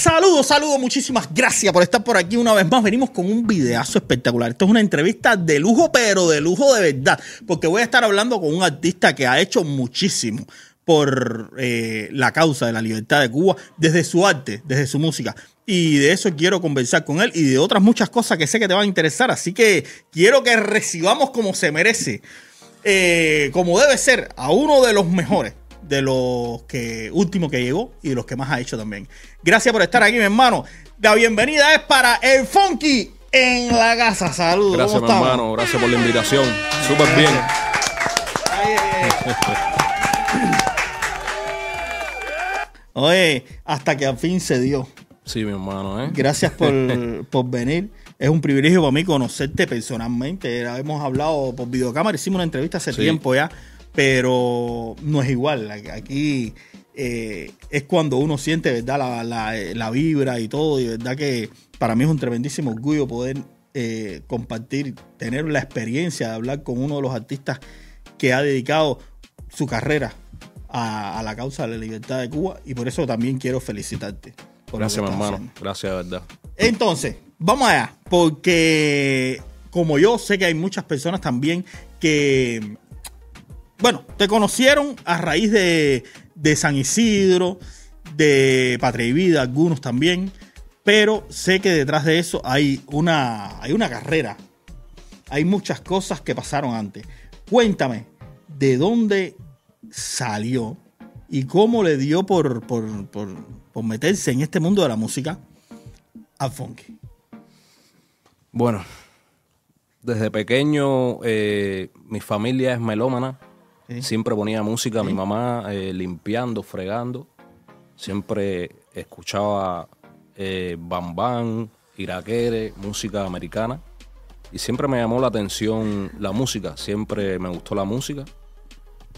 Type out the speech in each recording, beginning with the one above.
Saludos, saludos, muchísimas gracias por estar por aquí una vez más. Venimos con un videazo espectacular. Esto es una entrevista de lujo, pero de lujo de verdad. Porque voy a estar hablando con un artista que ha hecho muchísimo por eh, la causa de la libertad de Cuba, desde su arte, desde su música. Y de eso quiero conversar con él y de otras muchas cosas que sé que te van a interesar. Así que quiero que recibamos como se merece, eh, como debe ser, a uno de los mejores de los que último que llegó y de los que más ha hecho también. Gracias por estar aquí, mi hermano. La bienvenida es para el Funky en la casa. Saludos. Gracias, mi hermano. Gracias por la invitación. Súper bien. Ay, ay, ay. Oye, hasta que al fin se dio. Sí, mi hermano, ¿eh? Gracias por, por venir. Es un privilegio para mí conocerte personalmente. Hemos hablado por videocámara, hicimos una entrevista hace Sí. tiempo ya, pero no es igual. Aquí eh, es cuando uno siente, ¿verdad? La, la- la vibra y todo. Y verdad que para mí es un tremendísimo orgullo poder eh, compartir, tener la experiencia de hablar con uno de los artistas que ha dedicado su carrera a, a la causa de la libertad de Cuba. Y por eso también quiero felicitarte. por Gracias, mi hermano. haciendo. Gracias, de verdad. Entonces, vamos allá, porque como yo sé que hay muchas personas también que, bueno, te conocieron a raíz de, de San Isidro, de Patria y Vida, algunos también, pero sé que detrás de eso hay una, hay una carrera, hay muchas cosas que pasaron antes. Cuéntame, ¿de dónde salió y cómo le dio por, por, por, meterse en este mundo de la música? a funky. Bueno, desde pequeño eh, mi familia es melómana. Sí. Siempre ponía música. Mi mamá eh, limpiando, fregando. Siempre escuchaba eh, Bam Bam, Iraquere, música americana. Y siempre me llamó la atención la música. Siempre me gustó la música.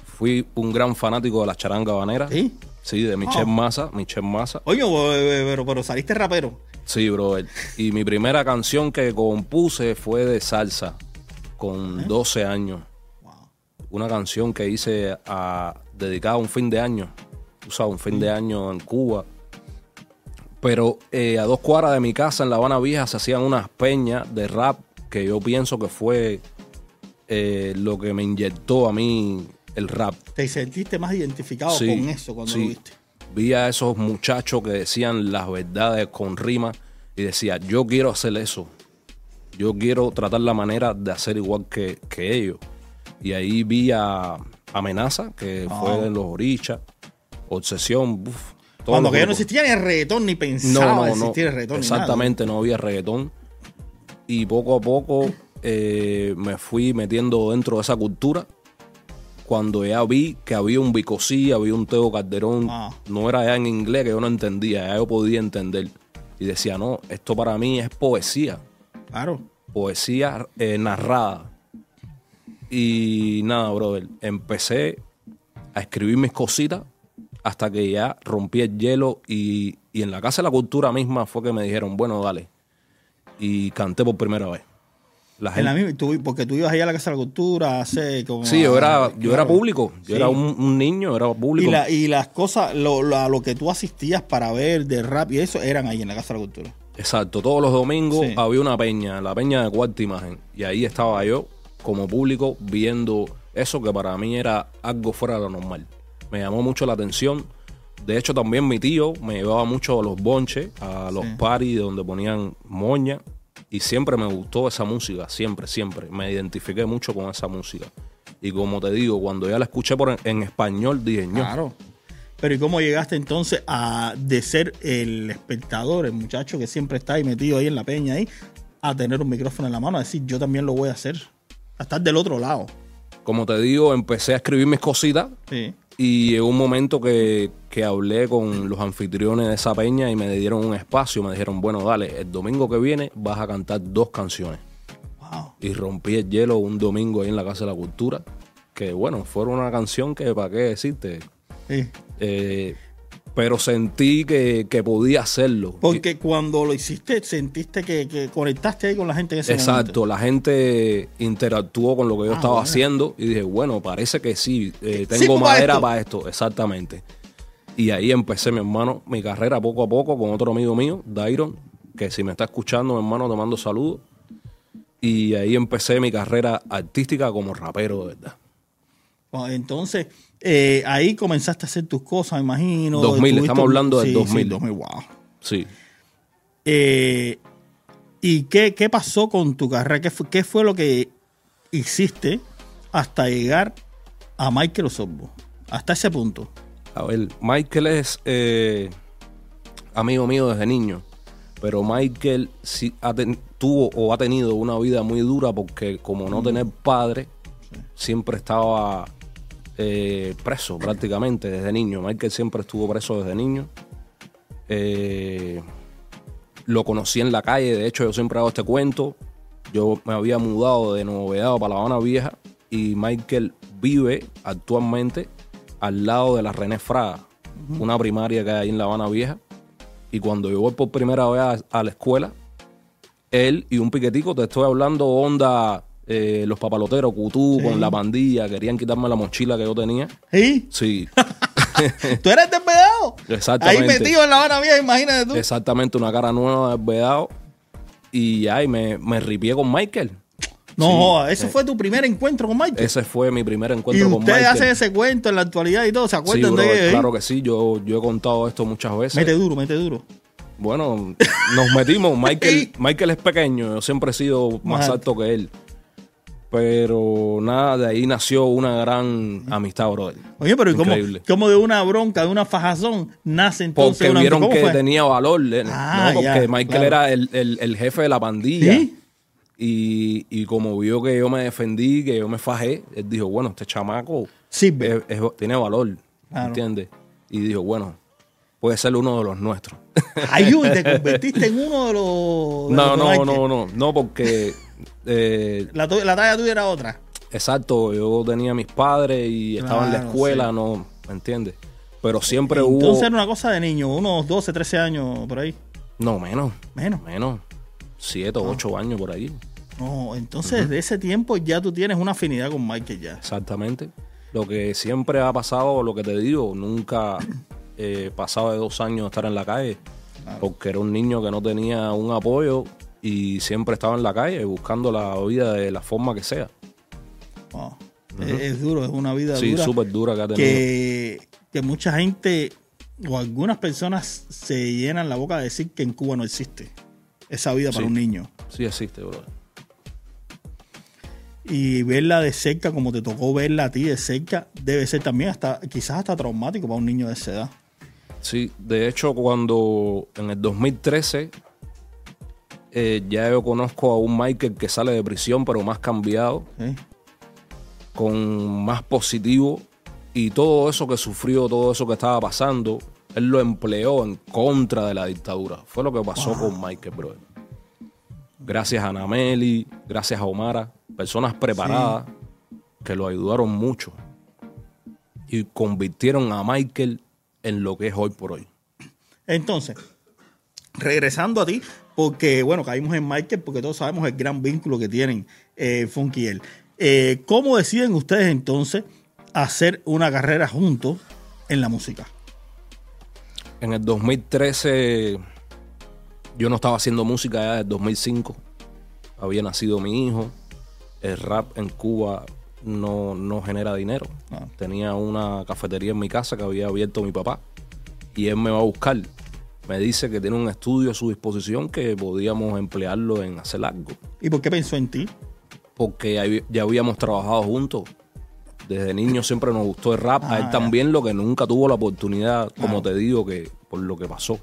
Fui un gran fanático de la charanga banera. ¿Sí? Sí, de Michelle Oh. Massa. Oye, eh, pero, pero saliste rapero. Sí, brother. Y mi primera canción que compuse fue de salsa, con 12 años. Una canción que hice a, dedicada a un fin de año. Sabes, un fin de año en Cuba. Pero eh, a dos cuadras de mi casa en La Habana Vieja se hacían unas peñas de rap que yo pienso que fue eh, lo que me inyectó a mí el rap. ¿Te sentiste más identificado Sí, con eso cuando sí. lo viste? Vi a esos muchachos que decían las verdades con rima y decía, yo quiero hacer eso. Yo quiero tratar la manera de hacer igual que, que ellos. Y ahí vi a Amenaza, que Ah. fue de los Orichas, Obsesión, uf, Cuando que ya no existía ni el reggaetón, ni pensaba No, no, no. existir el reggaetón. ni nada. Exactamente, no había reggaetón. Y poco a poco eh, me fui metiendo dentro de esa cultura. Cuando ya vi que había un Bicosí, había un Teo Calderón, Ah. no era ya en inglés que yo no entendía, ya yo podía entender. Y decía, no, esto para mí es poesía, Claro. poesía eh, narrada. Y nada, brother, empecé a escribir mis cositas hasta que ya rompí el hielo y, y en la Casa de la Cultura misma fue que me dijeron, bueno, dale. Y canté por primera vez. La En la misma, tú- porque tú ibas allá a la Casa de la Cultura hace como... sí, yo era, yo claro. era público, yo Sí. era un, un niño, era público. Y, la- y las cosas, lo, lo- a lo que tú asistías para ver de rap y eso, eran ahí en la Casa de la Cultura. Exacto, todos los domingos Sí. había una peña, la peña de cuarta imagen. Y ahí estaba yo como público viendo eso que para mí era algo fuera de lo normal. Me llamó mucho la atención. De hecho, también mi tío me llevaba mucho a los bonches, a los Sí. parties donde ponían moña. Y siempre me gustó esa música, siempre, siempre. Me identifiqué mucho con esa música. Y como te digo, cuando ya la escuché por en, en español, dije, "Ño". Claro. Pero ¿y cómo llegaste entonces a de ser el espectador, el muchacho que siempre está ahí metido ahí en la peña ahí, a tener un micrófono en la mano, a decir yo también lo voy a hacer? A estar del otro lado. como te digo, empecé a escribir mis cositas Sí. Y llegó un momento que, que hablé con los anfitriones de esa peña y me dieron un espacio. Me dijeron, bueno, dale, el domingo que viene vas a cantar dos canciones. Wow. Y rompí el hielo un domingo ahí en la Casa de la Cultura. Que bueno, fue una canción que, ¿para qué decirte? Sí. Eh, pero sentí que, que podía hacerlo. Porque cuando lo hiciste, sentiste que, que conectaste ahí con la gente en ese Exacto, momento. la gente interactuó con lo que yo Ah, estaba bueno. haciendo y dije, bueno, parece que sí, eh, Sí, tengo para madera esto. para esto, exactamente. Y ahí empecé, mi hermano, mi carrera poco a poco con otro amigo mío, Dairon, que si me está escuchando, mi hermano, te mando saludos. Y ahí empecé mi carrera artística como rapero, de verdad. Bueno, entonces, eh, ahí comenzaste a hacer tus cosas, me imagino. 2000, Tuviste- estamos hablando del Sí, 2000. Sí, 2000, wow. Sí. Eh, ¿Y qué, qué pasó con tu carrera? ¿Qué fue, qué fue lo que hiciste hasta llegar a Michael Osorbo? Hasta ese punto. A ver, Michael es eh, amigo mío desde niño, pero Michael sí ha ten- tuvo o ha tenido una vida muy dura porque como no tener padre, siempre estaba eh, preso prácticamente desde niño. Michael siempre estuvo preso desde niño. Eh, lo conocí en la calle, de hecho yo siempre hago este cuento. Yo me había mudado de Nuevo Vedado para La Habana Vieja y Michael vive actualmente al lado de la René Fraga, una primaria que hay ahí en La Habana Vieja. Y cuando yo voy por primera vez a, a la escuela, él y un piquetico, te estoy hablando onda eh, los papaloteros, Cutú, Sí. con la pandilla, querían quitarme la mochila que yo tenía. ¿Sí? Sí, ¿Tú eres desvedado? Exactamente. Ahí metido en la Habana Vieja, imagínate tú. exactamente una cara nueva de vedado. Y ay, me, me ripié con Michael. No, Sí. ese fue tu primer encuentro con Michael. Ese fue mi primer y encuentro con ustedes Michael. hacen ese cuento en la actualidad y todo, ¿se Sí, acuerdan bro, de claro que sí, yo, yo he contado esto muchas veces. Mete duro, mete duro. Bueno, nos metimos. Michael. Michael es pequeño, yo siempre he sido más Más alto que él. Pero nada, de ahí nació una gran amistad, brother. Oye, pero ¿y cómo, cómo de una bronca, de una fajazón, nace entonces Porque una vieron ¿Cómo que fue? tenía valor. Ah, ¿no? Porque ya, Michael claro. era el, el- el jefe de la pandilla. ¿Sí? Y, y como vio que yo me defendí, que yo me fajé, él dijo, bueno, este chamaco Sirve. es- es- tiene valor, Claro. ¿entiendes? Y dijo, bueno, puede ser uno de los nuestros. Ay, uy, te convertiste en uno de los. de no, los no, no, no, no, porque eh, La, tu- la talla tuya era otra. Exacto, yo tenía mis padres y estaba en la escuela, sí. no, ¿me entiendes? Pero siempre Entonces hubo... era una cosa de niño, unos 12, 13 años por ahí. No, menos, Menos. menos. Siete Ah. o ocho años por ahí. No, entonces desde ese tiempo ya tú tienes una afinidad con Michael ya. Exactamente. Lo que siempre ha pasado, lo que te digo, nunca eh, pasaba de dos años de estar en la calle. Porque era un niño que no tenía un apoyo y siempre estaba en la calle buscando la vida de la forma que sea. Wow. es, es duro, es una vida Sí, dura. súper dura que ha tenido. que, que mucha gente o algunas personas se llenan la boca de decir que en Cuba no existe esa vida para un niño. Sí existe, bro. Y verla de cerca, como te tocó verla a ti de cerca, debe ser también hasta, quizás hasta traumático para un niño de esa edad. Sí, de hecho, cuando en el 2013 eh, ya yo conozco a un Michael que sale de prisión, pero más cambiado, con más positivo, y todo eso que sufrió, todo eso que estaba pasando, él lo empleó en contra de la dictadura. Fue lo que pasó con Michael, bro. Gracias a Nameli, gracias a Omara, personas preparadas que lo ayudaron mucho y convirtieron a Michael en lo que es hoy por hoy. Entonces, regresando a ti, porque bueno, caímos en Michael, porque todos sabemos el gran vínculo que tienen eh, Funky y él. Eh, ¿Cómo deciden ustedes entonces hacer una carrera juntos en la música? En el 2013 yo no estaba haciendo música ya desde el 2005. Había nacido mi hijo. El rap en Cuba no, no genera dinero. Ah. Tenía una cafetería en mi casa que había abierto mi papá. Y él me va a buscar. Me dice que tiene un estudio a su disposición que podíamos emplearlo en hacer algo. ¿Y por qué pensó en ti? Porque ya habíamos trabajado juntos. Desde niño siempre nos gustó el rap. Ah, a él también lo que nunca tuvo la oportunidad, como Ah. te digo, que por lo que pasó.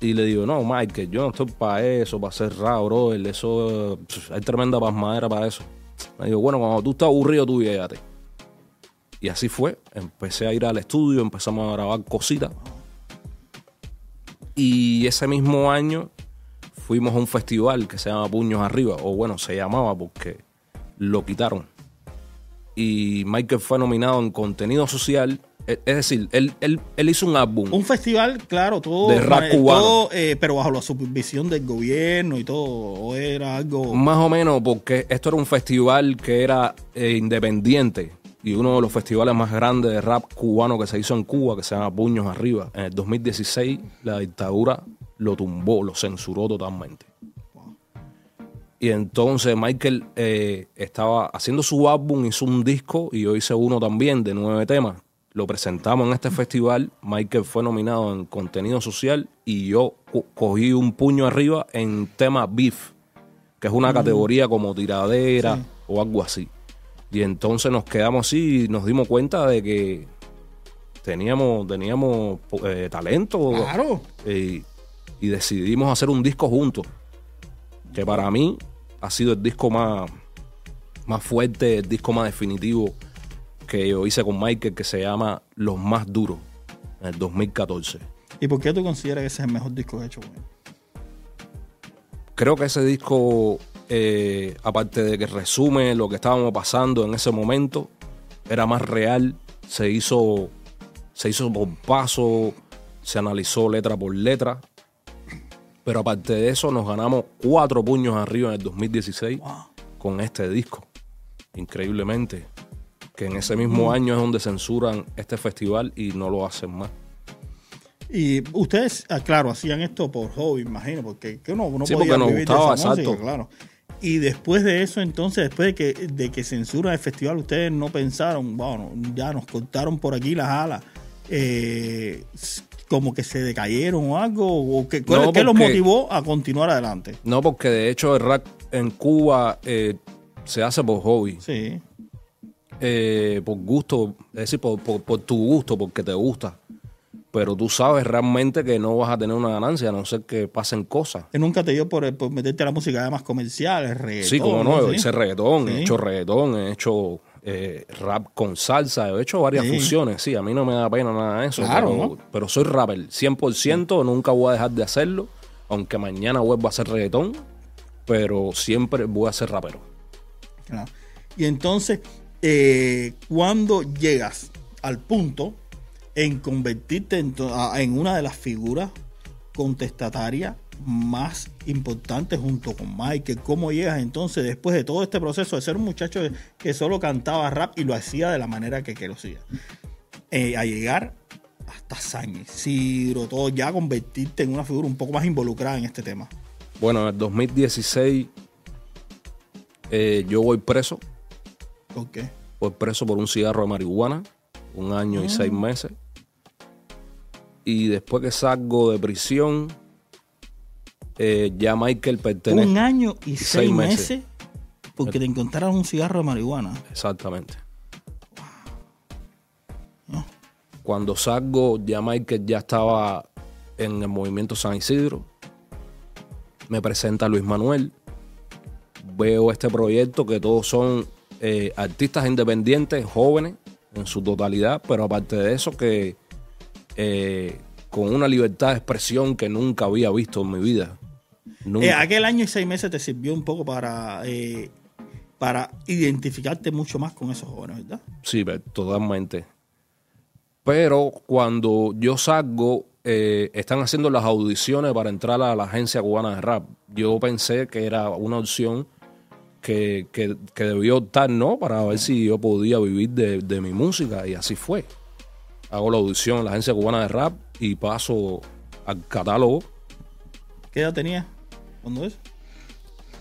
Y le digo, no, Michael, yo no estoy para eso, para hacer rap, bro. Eso, hay tremenda pasmadera para eso. Me digo, bueno, cuando tú estás aburrido, tú llégate. Y así fue. Empecé a ir al estudio, empezamos a grabar cositas. Y ese mismo año fuimos a un festival que se llama Puños Arriba, o bueno, se llamaba porque lo quitaron. Y Michael fue nominado en contenido social, e- es decir, él, él, él hizo un álbum. Un festival, claro, todo, De rap eh, cubano. todo, eh, pero bajo la supervisión del gobierno y todo, o era algo... Más o menos, porque esto era un festival que era eh, independiente. Y uno de los festivales más grandes de rap cubano que se hizo en Cuba, que se llama Puños Arriba. En el 2016 la dictadura lo tumbó, lo censuró totalmente. Y entonces Michael eh, estaba haciendo su álbum, hizo un disco y yo hice uno también de nueve temas. Lo presentamos en este festival. Michael fue nominado en contenido social y yo cogí un puño arriba en tema beef, que es una mm. categoría como tiradera o algo así. Y entonces nos quedamos así y nos dimos cuenta de que teníamos, teníamos eh, talento. Claro. Y, y decidimos hacer un disco juntos. Que para mí ha sido el disco más, más fuerte, el disco más definitivo que yo hice con Michael, que se llama Los Más Duros, en el 2014. ¿Y por qué tú consideras que ese es el mejor disco hecho? Creo que ese disco, eh, aparte de que resume lo que estábamos pasando en ese momento, era más real, se hizo, se hizo por paso, se analizó letra por letra pero aparte de eso, nos ganamos cuatro puños arriba en el 2016 con este disco. Increíblemente. Que en ese mismo mm. año es donde censuran este festival y no lo hacen más. Y ustedes, ah, claro, hacían esto por hobby, imagino, porque que uno, sí, porque nos gustaba, exacto. claro. Y después de eso, entonces, después de que, de que censuran el festival, ustedes no pensaron, bueno, ya nos cortaron por aquí las alas. Eh, como que se decayeron o algo? ¿O qué, ¿Qué los motivó a continuar adelante? No, porque de hecho el rap en Cuba eh, se hace por hobby. Sí. Eh, por gusto, es decir, por, tu gusto, porque te gusta. Pero tú sabes realmente que no vas a tener una ganancia, a no ser que pasen cosas. ¿Y nunca te dio por, meterte a la música más comercial, reggaetón? Sí, como no, hice reggaetón, he hecho reggaetón, he hecho eh, rap con salsa. He hecho varias fusiones, sí, a mí no me da pena nada de eso. pero, soy rapper, 100%, nunca voy a dejar de hacerlo, aunque mañana vuelva a hacer reggaetón, pero siempre voy a ser rapero. Y entonces, eh, cuando llegas al punto en convertirte en una de las figuras contestatarias más importante junto con Michael. ¿Cómo llegas entonces después de todo este proceso de ser un muchacho que solo cantaba rap y lo hacía de la manera que, que lo hacía? Eh, a llegar hasta San Isidro, todo ya convertirte en una figura un poco más involucrada en este tema. Bueno, en el 2016 eh, yo voy preso. ¿Por qué? Voy preso por un cigarro de marihuana, un año y seis ah. meses. Y después que salgo de prisión, eh, ya Michael pertenece. Un año y, seis, meses, porque te encontraron un cigarro de marihuana. Exactamente. Cuando salgo, ya Michael ya estaba en el movimiento San Isidro. Me presenta Luis Manuel. Veo este proyecto que todos son eh, artistas independientes, jóvenes en su totalidad, pero aparte de eso que eh, con una libertad de expresión que nunca había visto en mi vida. Eh, aquel año y seis meses te sirvió un poco para, eh, para identificarte mucho más con esos jóvenes, ¿verdad? Sí, totalmente. Pero cuando yo salgo, eh, están haciendo las audiciones para entrar a la agencia cubana de rap. Yo pensé que era una opción que, que, que debió optar, ¿no? Para ver si yo podía vivir de, de, mi música. Y así fue. Hago la audición en la agencia cubana de rap y paso al catálogo. ¿Qué edad tenía? ¿Cuándo es?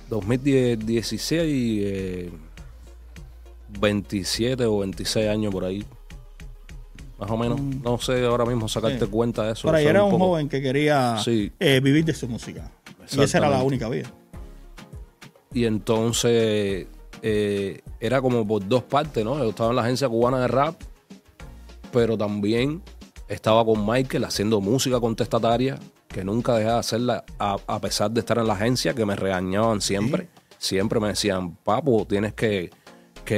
2016, 27 eh, o 26 años por ahí. Más o menos. Mm. No sé ahora mismo sacarte cuenta de eso. Ahí era un, joven que quería eh, vivir de su música. Y esa era la única vida. Y entonces eh, era como por dos partes, ¿no? Yo estaba en la agencia cubana de rap, pero también estaba con Michael haciendo música contestataria que nunca dejé de hacerla a, pesar de estar en la agencia, que me regañaban siempre. Siempre me decían, papo, tienes que,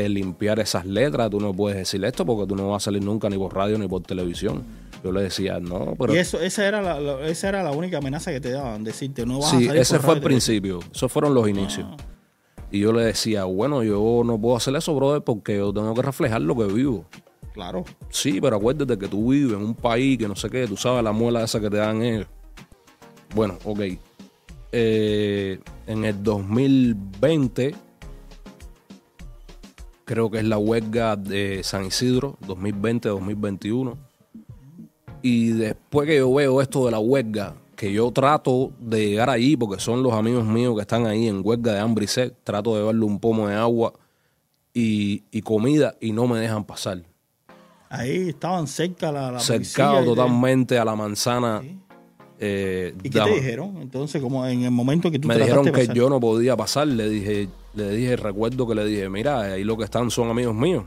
limpiar esas letras, tú no puedes decir esto porque tú no vas a salir nunca ni por radio ni por televisión. Yo le decía, no, pero... Y eso, esa era la, esa era la única amenaza que te daban, decirte, no vas sí, a salir ese fue el principio, esos fueron los inicios. Ah. Y yo le decía, bueno, yo no puedo hacer eso, brother, porque yo tengo que reflejar lo que vivo. Claro. Sí, pero acuérdate que tú vives en un país que no sé qué, tú sabes la muela esa que te dan ellos. Bueno, ok. Eh, en el 2020 creo que es la huelga de San Isidro 2020-2021. Y después que yo veo esto de la huelga, que yo trato de llegar allí porque son los amigos míos que están ahí en huelga de hambre y sed, trato de darle un pomo de agua y, y comida y no me dejan pasar. Ahí estaban cerca la, la Cercado totalmente a la manzana. Sí. eh, ¿Y qué dama. te dijeron? Entonces, como en el momento que tú me dijeron que pasar. yo no podía pasar. Le dije, le dije, recuerdo que le dije, mira, ahí lo que están son amigos míos.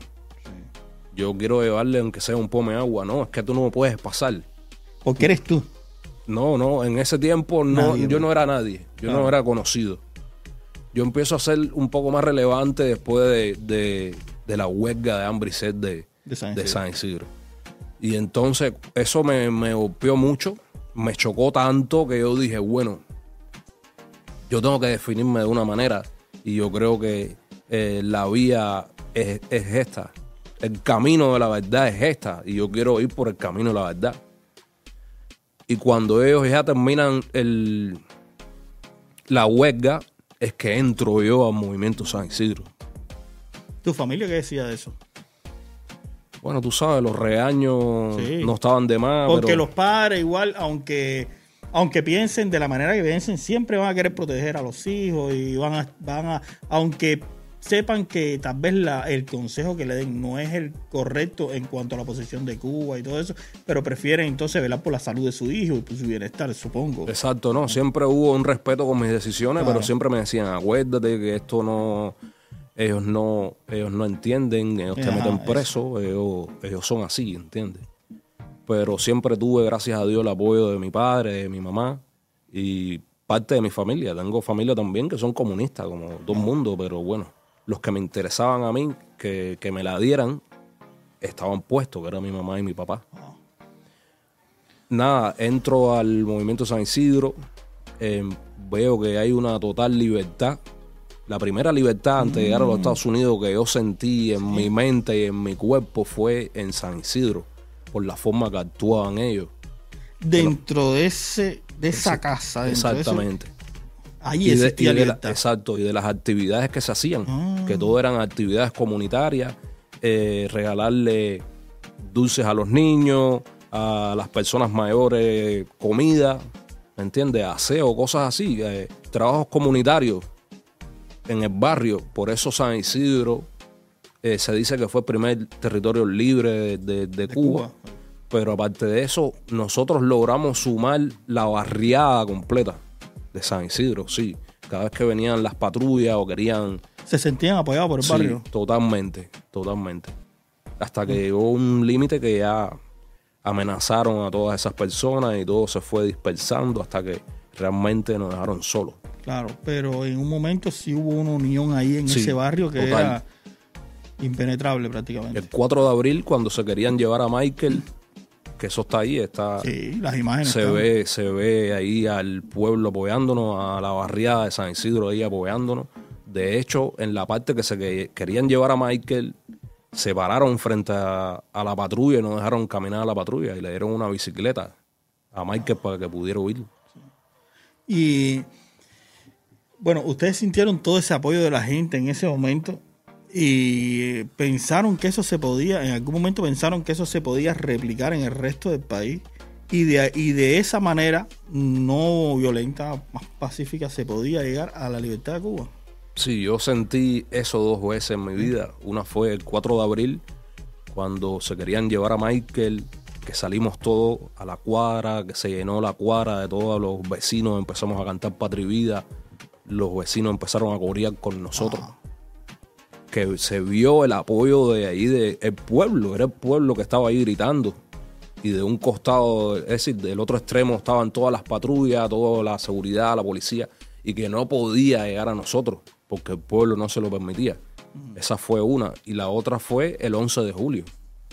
Yo quiero llevarle aunque sea un pomo de agua. No, es que tú no puedes pasar. Porque eres tú. No, no, en ese tiempo no, Nadie, yo no era nadie, yo Claro. no era conocido. Yo empiezo a ser un poco más relevante después de, de- de la huelga de hambre y sed de, De San de Isidro. San Isidro. Y entonces eso me, me golpeó mucho, me chocó tanto que yo dije, bueno, yo tengo que definirme de una manera y yo creo que eh, la vía es, es esta, el camino de la verdad es esta y yo quiero ir por el camino de la verdad. Y cuando ellos ya terminan el, la huelga, es que entro yo al movimiento San Isidro. ¿Tu familia qué decía de eso? Bueno, tú sabes, los regaños Sí. no estaban de más. Porque pero los padres igual, aunque aunque piensen de la manera que piensen, siempre van a querer proteger a los hijos y van a, van a aunque sepan que tal vez la, el consejo que le den no es el correcto en cuanto a la posición de Cuba y todo eso, pero prefieren entonces velar por la salud de su hijo y por su bienestar, supongo. Exacto, no. Siempre hubo un respeto con mis decisiones, Claro. pero siempre me decían, acuérdate que esto no. Ellos no, ellos no entienden, ellos te Ajá, meten eso. preso, ellos, ellos son así, ¿entiendes? Pero siempre tuve, gracias a Dios, el apoyo de mi padre, de mi mamá y parte de mi familia. Tengo familia también que son comunistas, como todo el mundo, pero bueno, los que me interesaban a mí, que, que me la dieran, estaban puestos, que era mi mamá y mi papá. Nada, entro al movimiento San Isidro, eh, veo que hay una total libertad. La primera libertad antes de llegar a los Estados Unidos que yo sentí en mi mente y en mi cuerpo fue en San Isidro, por la forma que actuaban ellos. Dentro de ese de esa casa, Exactamente. ahí Y de- existía y de la- exacto, y de las actividades que se hacían, Ah. que todo eran actividades comunitarias, eh, regalarle dulces a los niños, a las personas mayores comida, ¿me entiendes? Aseo, cosas así, eh, trabajos comunitarios en el barrio. Por eso San Isidro eh, se dice que fue el primer territorio libre de, de- de Cuba. Cuba. Pero aparte de eso, nosotros logramos sumar la barriada completa de San Isidro, sí. Cada vez que venían las patrullas o querían... Se sentían apoyados por el Sí, barrio. totalmente, totalmente. Hasta que llegó un límite que ya amenazaron a todas esas personas y todo se fue dispersando hasta que realmente nos dejaron solos. Claro, pero en un momento sí hubo una unión ahí en Sí, ese barrio que total. era impenetrable prácticamente. El 4 de abril, cuando se querían llevar a Michael, que eso está ahí, está... Sí, las imágenes. Se ve, se ve ahí al pueblo apoyándonos, a la barriada de San Isidro ahí apoyándonos. De hecho, en la parte que se que- querían llevar a Michael, se pararon frente a, a la patrulla y no dejaron caminar a la patrulla y le dieron una bicicleta a Michael para que pudiera huir. Y bueno, ustedes sintieron todo ese apoyo de la gente en ese momento y pensaron que eso se podía, en algún momento pensaron que eso se podía replicar en el resto del país y de, y de esa manera no violenta, más pacífica, se podía llegar a la libertad de Cuba. Sí, yo sentí eso dos veces en mi vida. Una fue el 4 de abril, cuando se querían llevar a Michael, que salimos todos a la cuadra, que se llenó la cuadra de todos los vecinos, empezamos a cantar Patria y Vida, los vecinos empezaron a corear con nosotros. Que se vio el apoyo de ahí, del pueblo, era el pueblo que estaba ahí gritando. Y de un costado, es decir, del otro extremo estaban todas las patrullas, toda la seguridad, la policía, y que no podía llegar a nosotros, porque el pueblo no se lo permitía. Esa fue una. Y la otra fue el 11 de julio,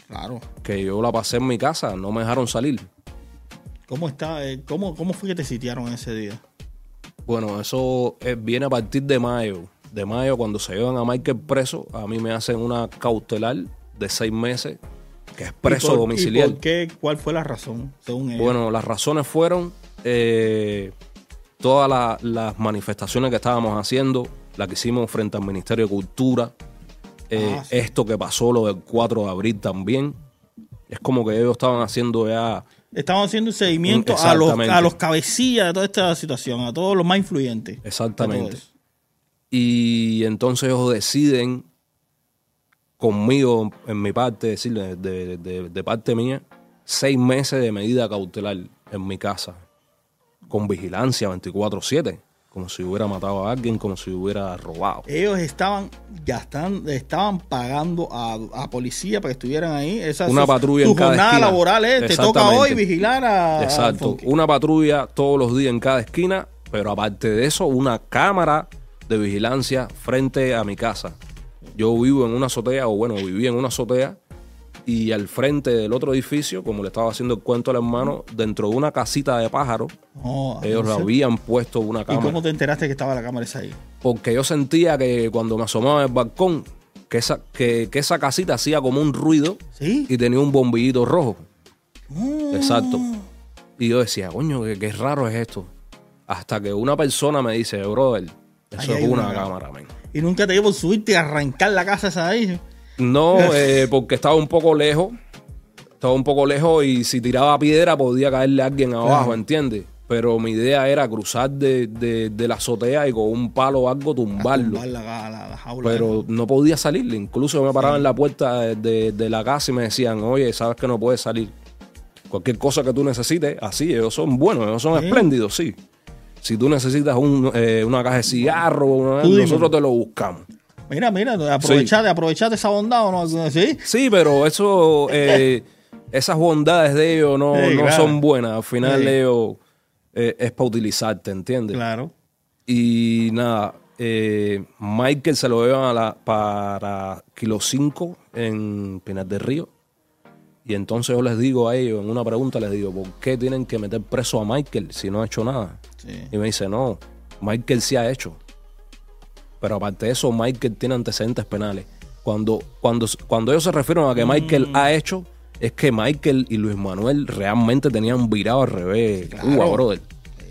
Claro. que yo la pasé en mi casa, no me dejaron salir. ¿Cómo está? eh, ¿Cómo, cómo fue que te sitiaron ese día? Bueno, eso eh, viene a partir de mayo. De mayo, cuando se llevan a Michael preso, a mí me hacen una cautelar de seis meses, que es preso ¿Y por- domiciliario. ¿Y por qué? ¿Cuál fue la razón, según? Bueno, las razones fueron eh, todas la- las manifestaciones que estábamos haciendo, la que hicimos frente al Ministerio de Cultura, Eh, Ah, sí. Esto que pasó, lo del 4 de abril también. Es como que ellos estaban haciendo ya. Estaban haciendo un seguimiento a los, a los cabecillas de toda esta situación, a todos los más influyentes. Exactamente. Y entonces ellos deciden conmigo, en mi parte, decirle, de, de- de parte mía, seis meses de medida cautelar en mi casa, con vigilancia 24-7, como si hubiera matado a alguien, como si hubiera robado. Ellos estaban, ya están, estaban pagando a, a policía para que estuvieran ahí. Esa, Una su- patrulla su en cada jornada esquina. laboral es, te toca hoy vigilar a... Exacto, una patrulla todos los días en cada esquina, pero aparte de eso, una cámara de vigilancia frente a mi casa. Yo vivo en una azotea, o bueno, vivía en una azotea, y al frente del otro edificio, como le estaba haciendo el cuento al hermano, dentro de una casita de pájaros, No, ellos habían puesto una ¿Y cámara. cómo te enteraste que estaba la cámara esa ahí? Porque yo sentía que cuando me asomaba al balcón, que esa, que, que esa casita hacía como un ruido ¿Sí? y tenía un bombillito rojo. Mm. Exacto. Y yo decía, coño, qué, qué raro es esto. Hasta que una persona me dice, brother, Ahí eso hay es una, una cámara, men. Y nunca te dio por subirte y arrancar la casa esa de ahí. No, eh, porque estaba un poco lejos. Estaba un poco lejos y si tiraba piedra podía caerle a alguien abajo, Claro. ¿entiendes? Pero mi idea era cruzar de, de- de la azotea y con un palo o algo tumbarlo. Tumbar la, la- la jaula. Pero no podía salir. Incluso yo me paraba en la puerta de, de- la casa y me decían, oye, sabes que no puedes salir. Cualquier cosa que tú necesites, así, ellos son buenos, ellos son Sí. espléndidos, sí. Si tú necesitas un, eh, una caja de cigarro, una- nosotros te lo buscamos. Mira, mira, aprovechate, aprovechate esa bondad o no. ¿Sí? Sí, pero eso, eh, esas bondades de ellos no, Sí, no claro. son buenas. Al final Sí. ellos eh, es para utilizarte, ¿entiendes? Claro. Y nada, eh, Michael se lo llevan a la- para Kilo 5 en Pinar del Río. Y entonces yo les digo a ellos, en una pregunta les digo, ¿por qué tienen que meter preso a Michael si no ha hecho nada? Sí. Y me dice, no, Michael sí ha hecho. Pero aparte de eso, Michael tiene antecedentes penales. Cuando, cuando, cuando ellos se refieren a que Michael Mm. ha hecho, es que Michael y Luis Manuel realmente tenían virado al revés. Claro. Cuba, brother.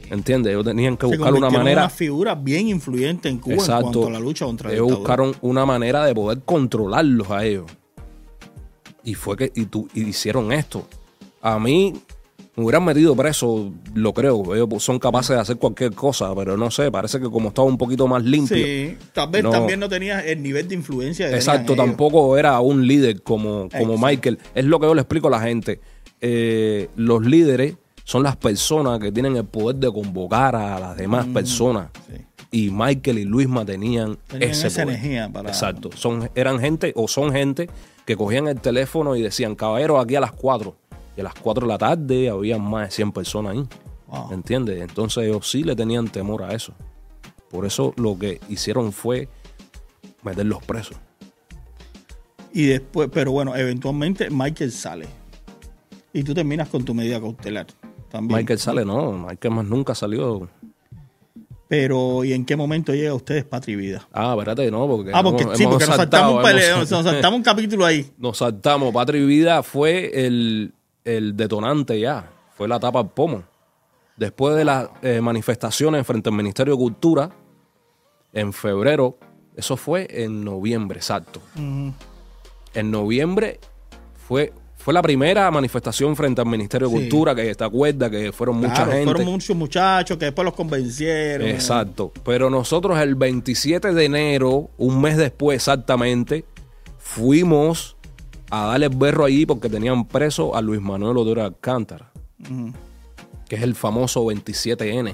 ¿Entiendes? Ellos tenían que Se buscar una manera. una figura bien influyente en Cuba en cuanto a la lucha contra la Ellos dictadura. buscaron una manera de poder controlarlos a ellos. Y fue que y tú, y hicieron esto. A mí me hubieran metido preso, lo creo. Ellos son capaces de hacer cualquier cosa, pero no sé, parece que como estaba un poquito más limpio. Sí, tal vez No. también no tenía el nivel de influencia que Exacto, ellos. tampoco era un líder como, como Exacto. Michael. Es lo que yo le explico a la gente. Eh, los líderes son las personas que tienen el poder de convocar a las demás personas. Mm, sí. Y Michael y Luisma tenían, Tenían ese esa poder. energía para- Exacto. Son, eran gente o son gente que cogían el teléfono y decían, caballero, aquí a las 4. Y a las 4 de la tarde había más de 100 personas ahí. Wow. ¿Entiendes? Entonces ellos sí le tenían temor a eso. Por eso lo que hicieron fue meterlos presos. Y después, pero bueno, eventualmente Michael sale. Y tú terminas con tu medida cautelar. También. Michael sale, no, Michael más nunca salió. Pero, ¿y en qué momento llega a ustedes Patria y Vida? Ah, espérate, no, porque. Ah, porque hemos- sí, hemos porque nos saltamos, un peleo, nos saltamos un capítulo ahí. Nos saltamos. Patria y Vida fue el, el detonante ya. Fue la tapa al pomo. Después de las eh, manifestaciones frente al Ministerio de Cultura, en febrero, eso fue en noviembre, exacto. En noviembre fue, fue la primera manifestación frente al Ministerio de Sí. Cultura, que te acuerdas que fueron mucha gente. fueron muchos muchachos que después los convencieron. Exacto. Pero nosotros el 27 de enero, un mes después exactamente, fuimos a darle berro allí porque tenían preso a Luis Manuel Odoro Alcántara, que es el famoso 27N,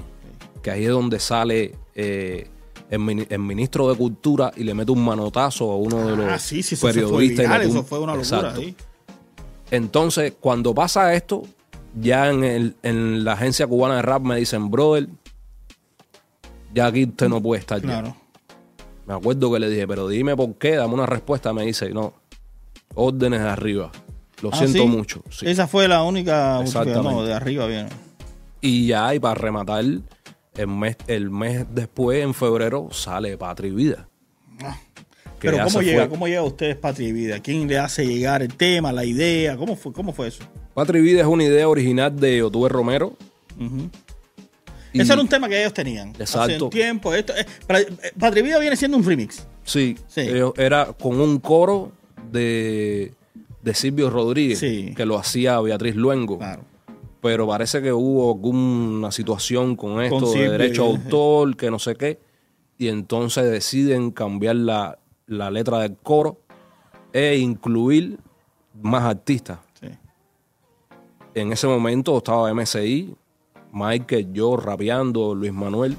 que ahí es donde sale eh, el, el ministro de Cultura y le mete un manotazo a uno de los Ah, sí, sí, eso fue periodistas. le tum- eso fue una locura. Sí. Entonces, cuando pasa esto, ya en, el- en la agencia cubana de rap me dicen, brother, ya aquí usted no puede estar. ya". Me acuerdo que le dije, pero dime por qué, dame una respuesta. Me dice, no, órdenes de arriba. Lo Ah, siento ¿sí? mucho. sí. Esa fue la única. No, de arriba viene. Y ya, y para rematar, el mes, el mes después, en febrero, sale Patria y Vida. Que Pero ¿cómo llega, fue. ¿cómo llega a ustedes Patria y Vida? ¿Quién le hace llegar el tema, la idea? ¿Cómo fue, cómo fue eso? Patria y Vida es una idea original de Otúe Romero. Ujú. y- Ese era un tema que ellos tenían. Hace Exacto. un tiempo. Esto, eh, para- Patria y Vida viene siendo un remix. Sí, Sí. era con un coro de, de Silvio Rodríguez, Sí. que lo hacía Beatriz Luengo. Claro. Pero parece que hubo alguna situación con esto de derecho a autor, que no sé qué. Y entonces deciden cambiar la, la letra del coro e incluir más artistas. Sí. En ese momento estaba MSI, Michael, yo rapeando, Luis Manuel.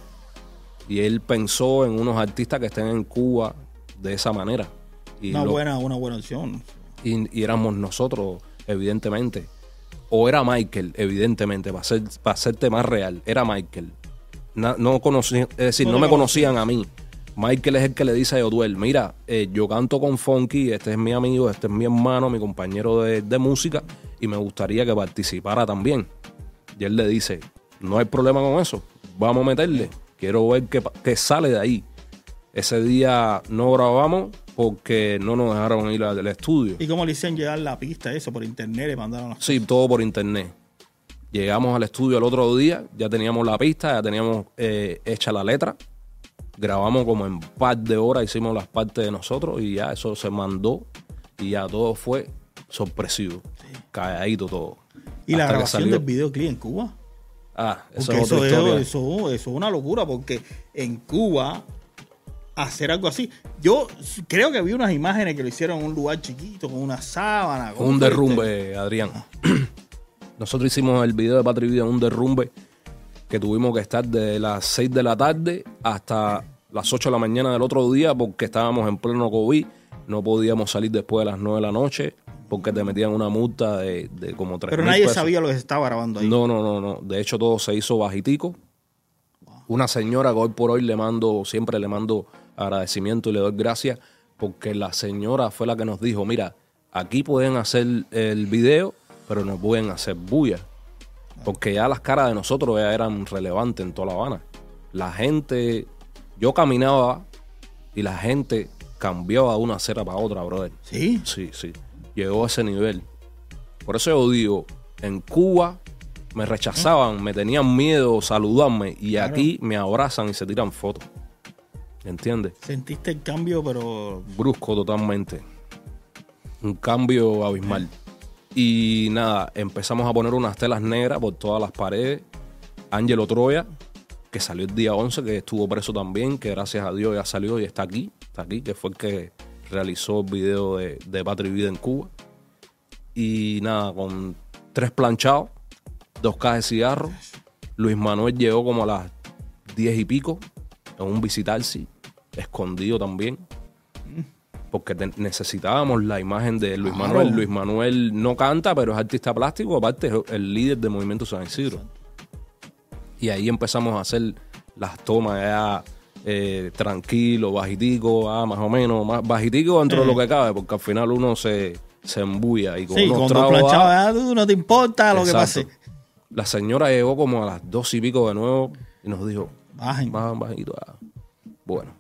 Y él pensó en unos artistas que estén en Cuba de esa manera. Y, Una lo- buena, una buena opción. y- y éramos nosotros, evidentemente. O era Michael, evidentemente, para, ser, para hacerte más real. Era Michael. Na- no conocí, es decir, No me conocían a mí. Michael es el que le dice a Yoduel, mira, eh, yo canto con Funky, este es mi amigo, este es mi hermano, mi compañero de, de música, y me gustaría que participara también. Y él le dice, no hay problema con eso, vamos a meterle, quiero ver qué, qué sale de ahí. Ese día no grabamos porque no nos dejaron ir al estudio. ¿Y cómo le hicieron llegar la pista, eso, por internet? Le mandaron las Sí, todo por internet. Llegamos al estudio el otro día, ya teníamos la pista, ya teníamos eh, hecha la letra. Grabamos como en par de horas, hicimos las partes de nosotros y ya eso se mandó y ya todo fue sorpresivo. Calladito todo. Y la grabación del videoclip en Cuba. Ah, eso es eso, otra es, historia. eso, eso es una locura, porque en Cuba hacer algo así. Yo creo que vi unas imágenes que lo hicieron en un lugar chiquito, con una sábana. Un derrumbe, Adrián. Nosotros hicimos el video de Vida en un derrumbe que tuvimos que estar de las 6 de la tarde hasta las 8 de la mañana del otro día porque estábamos en pleno COVID. No podíamos salir después de las 9 de la noche porque te metían una multa de, de como 3 Pero nadie sabía lo que se estaba grabando ahí. No, no, no, no. De hecho, todo se hizo bajitico. Una señora que hoy por hoy le mando, siempre le mando agradecimiento y le doy gracias, porque la señora fue la que nos dijo, mira, aquí pueden hacer el video, pero no pueden hacer bulla. Porque ya las caras de nosotros ya eran relevantes en toda La Habana. La gente, yo caminaba y la gente cambiaba de una acera para otra, brother. Sí. Sí, sí. Llegó a ese nivel. Por eso yo digo, en Cuba me rechazaban, me tenían miedo saludarme y aquí me abrazan y se tiran fotos. ¿Entiendes? Sentiste el cambio, pero Brusco totalmente. Un cambio abismal. Y nada, empezamos a poner unas telas negras por todas las paredes. Ángelo Troya, que salió el día 11, que estuvo preso también, que gracias a Dios ya salió y está aquí, está aquí, que fue el que realizó el video de, de Patria y Vida en Cuba. Y nada, con tres planchados, dos cajas de cigarros. Luis Manuel llegó como a las diez y pico, en un visitarse, escondido también porque necesitábamos la imagen de Luis Claro. Manuel. Luis Manuel no canta, pero es artista plástico, aparte es el líder del movimiento San Isidro. Y ahí empezamos a hacer las tomas ya eh, tranquilo, bajitico, ah, más o menos, más bajitico dentro de lo que cabe, porque al final uno se, se embulla y con sí, unos cuando planchaba, ah, tú no te importa lo que pase. La señora llegó como a las dos y pico de nuevo y nos dijo, Bajen. bajan bajito. ah. Bueno,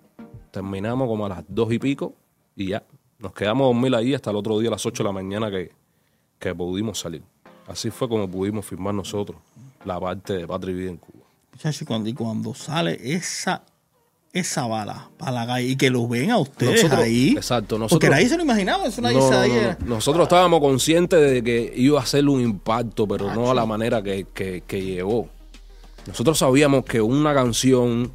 terminamos como a las dos y pico y ya. Nos quedamos a dormir ahí hasta el otro día a las 8 de la mañana que, que pudimos salir. Así fue como pudimos firmar nosotros la parte de Patria y Vida en Cuba. Muchachos, y cuando, y cuando sale esa, esa bala para la calle y que los ven a ustedes Nosotros- ahí. exacto, Porque nosotros- nadie se lo imaginaba, eso nadie No, no, no. Nosotros estábamos conscientes de que iba a ser un impacto, pero no a la manera que, que, que llegó. Nosotros sabíamos que una canción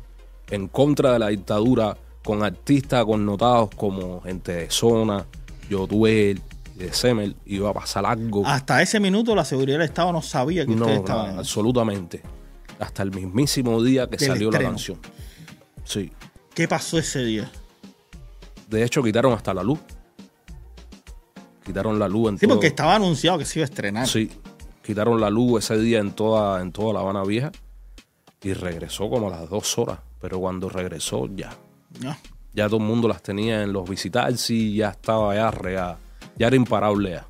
en contra de la dictadura, con artistas connotados como gente de Zona, Yotuel, de Semel, iba a pasar algo. Hasta ese minuto la seguridad del Estado no sabía que no, ustedes no, estaban. eso. absolutamente. Hasta el mismísimo día que Del salió la canción. Sí. ¿Qué pasó ese día? De hecho, quitaron hasta la luz. Quitaron la luz en Sí, todo- porque estaba anunciado que se iba a estrenar. Sí, quitaron la luz ese día en toda, en toda La Habana Vieja y regresó como a las dos horas. Pero cuando regresó, ya. Ya todo el mundo las tenía en los visitarse y ya estaba ya regada. Ya era imparable ya.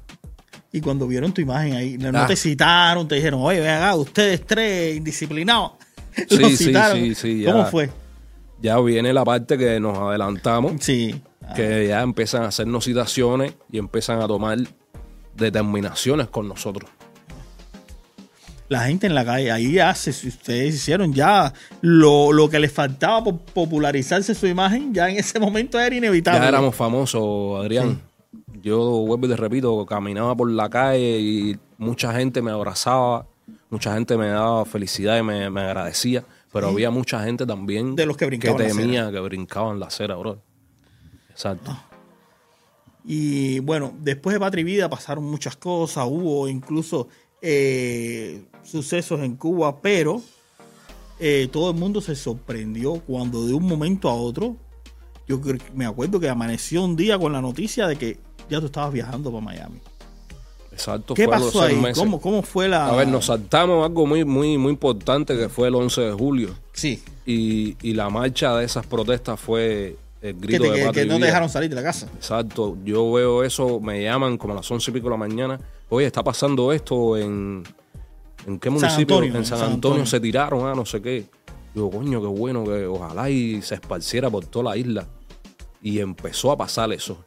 Y cuando vieron tu imagen ahí, no Ah. te citaron, te dijeron, oye, ven acá, ustedes tres indisciplinados. Sí, Los sí, citaron. sí, sí, ya. ¿Cómo fue? Ya viene la parte que nos adelantamos, Sí. que ya empiezan a hacernos citaciones y empiezan a tomar determinaciones con nosotros. La gente en la calle. Ahí ya se, ustedes hicieron ya lo, lo que les faltaba por popularizarse su imagen, ya en ese momento era inevitable. Ya éramos famosos, Adrián. Yo vuelvo y te repito, caminaba por la calle y mucha gente me abrazaba, mucha gente me daba felicidad y me, agradecía, pero había mucha gente también de los que brincaban que temía que brincaban la acera, bro. Exacto. Ah. Y bueno, después de Patria Vida pasaron muchas cosas, hubo incluso eh, sucesos en Cuba, pero eh, todo el mundo se sorprendió cuando de un momento a otro, yo me acuerdo que amaneció un día con la noticia de que ya tú estabas viajando para Miami. Exacto. ¿Qué pasó ahí? ¿Cómo, fue la...? A ver, nos saltamos algo muy, muy, muy importante que fue el 11 de julio. Sí. Y, y la marcha de esas protestas fue el grito que, de que, no te dejaron salir de la casa. Exacto. Yo veo eso, me llaman como a las 11 y pico de la mañana. Oye, está pasando esto en... ¿En qué municipio? en San, Antonio, se tiraron, ah, no sé qué. Digo, coño, qué bueno que ojalá y se esparciera por toda la isla. Y empezó a pasar eso.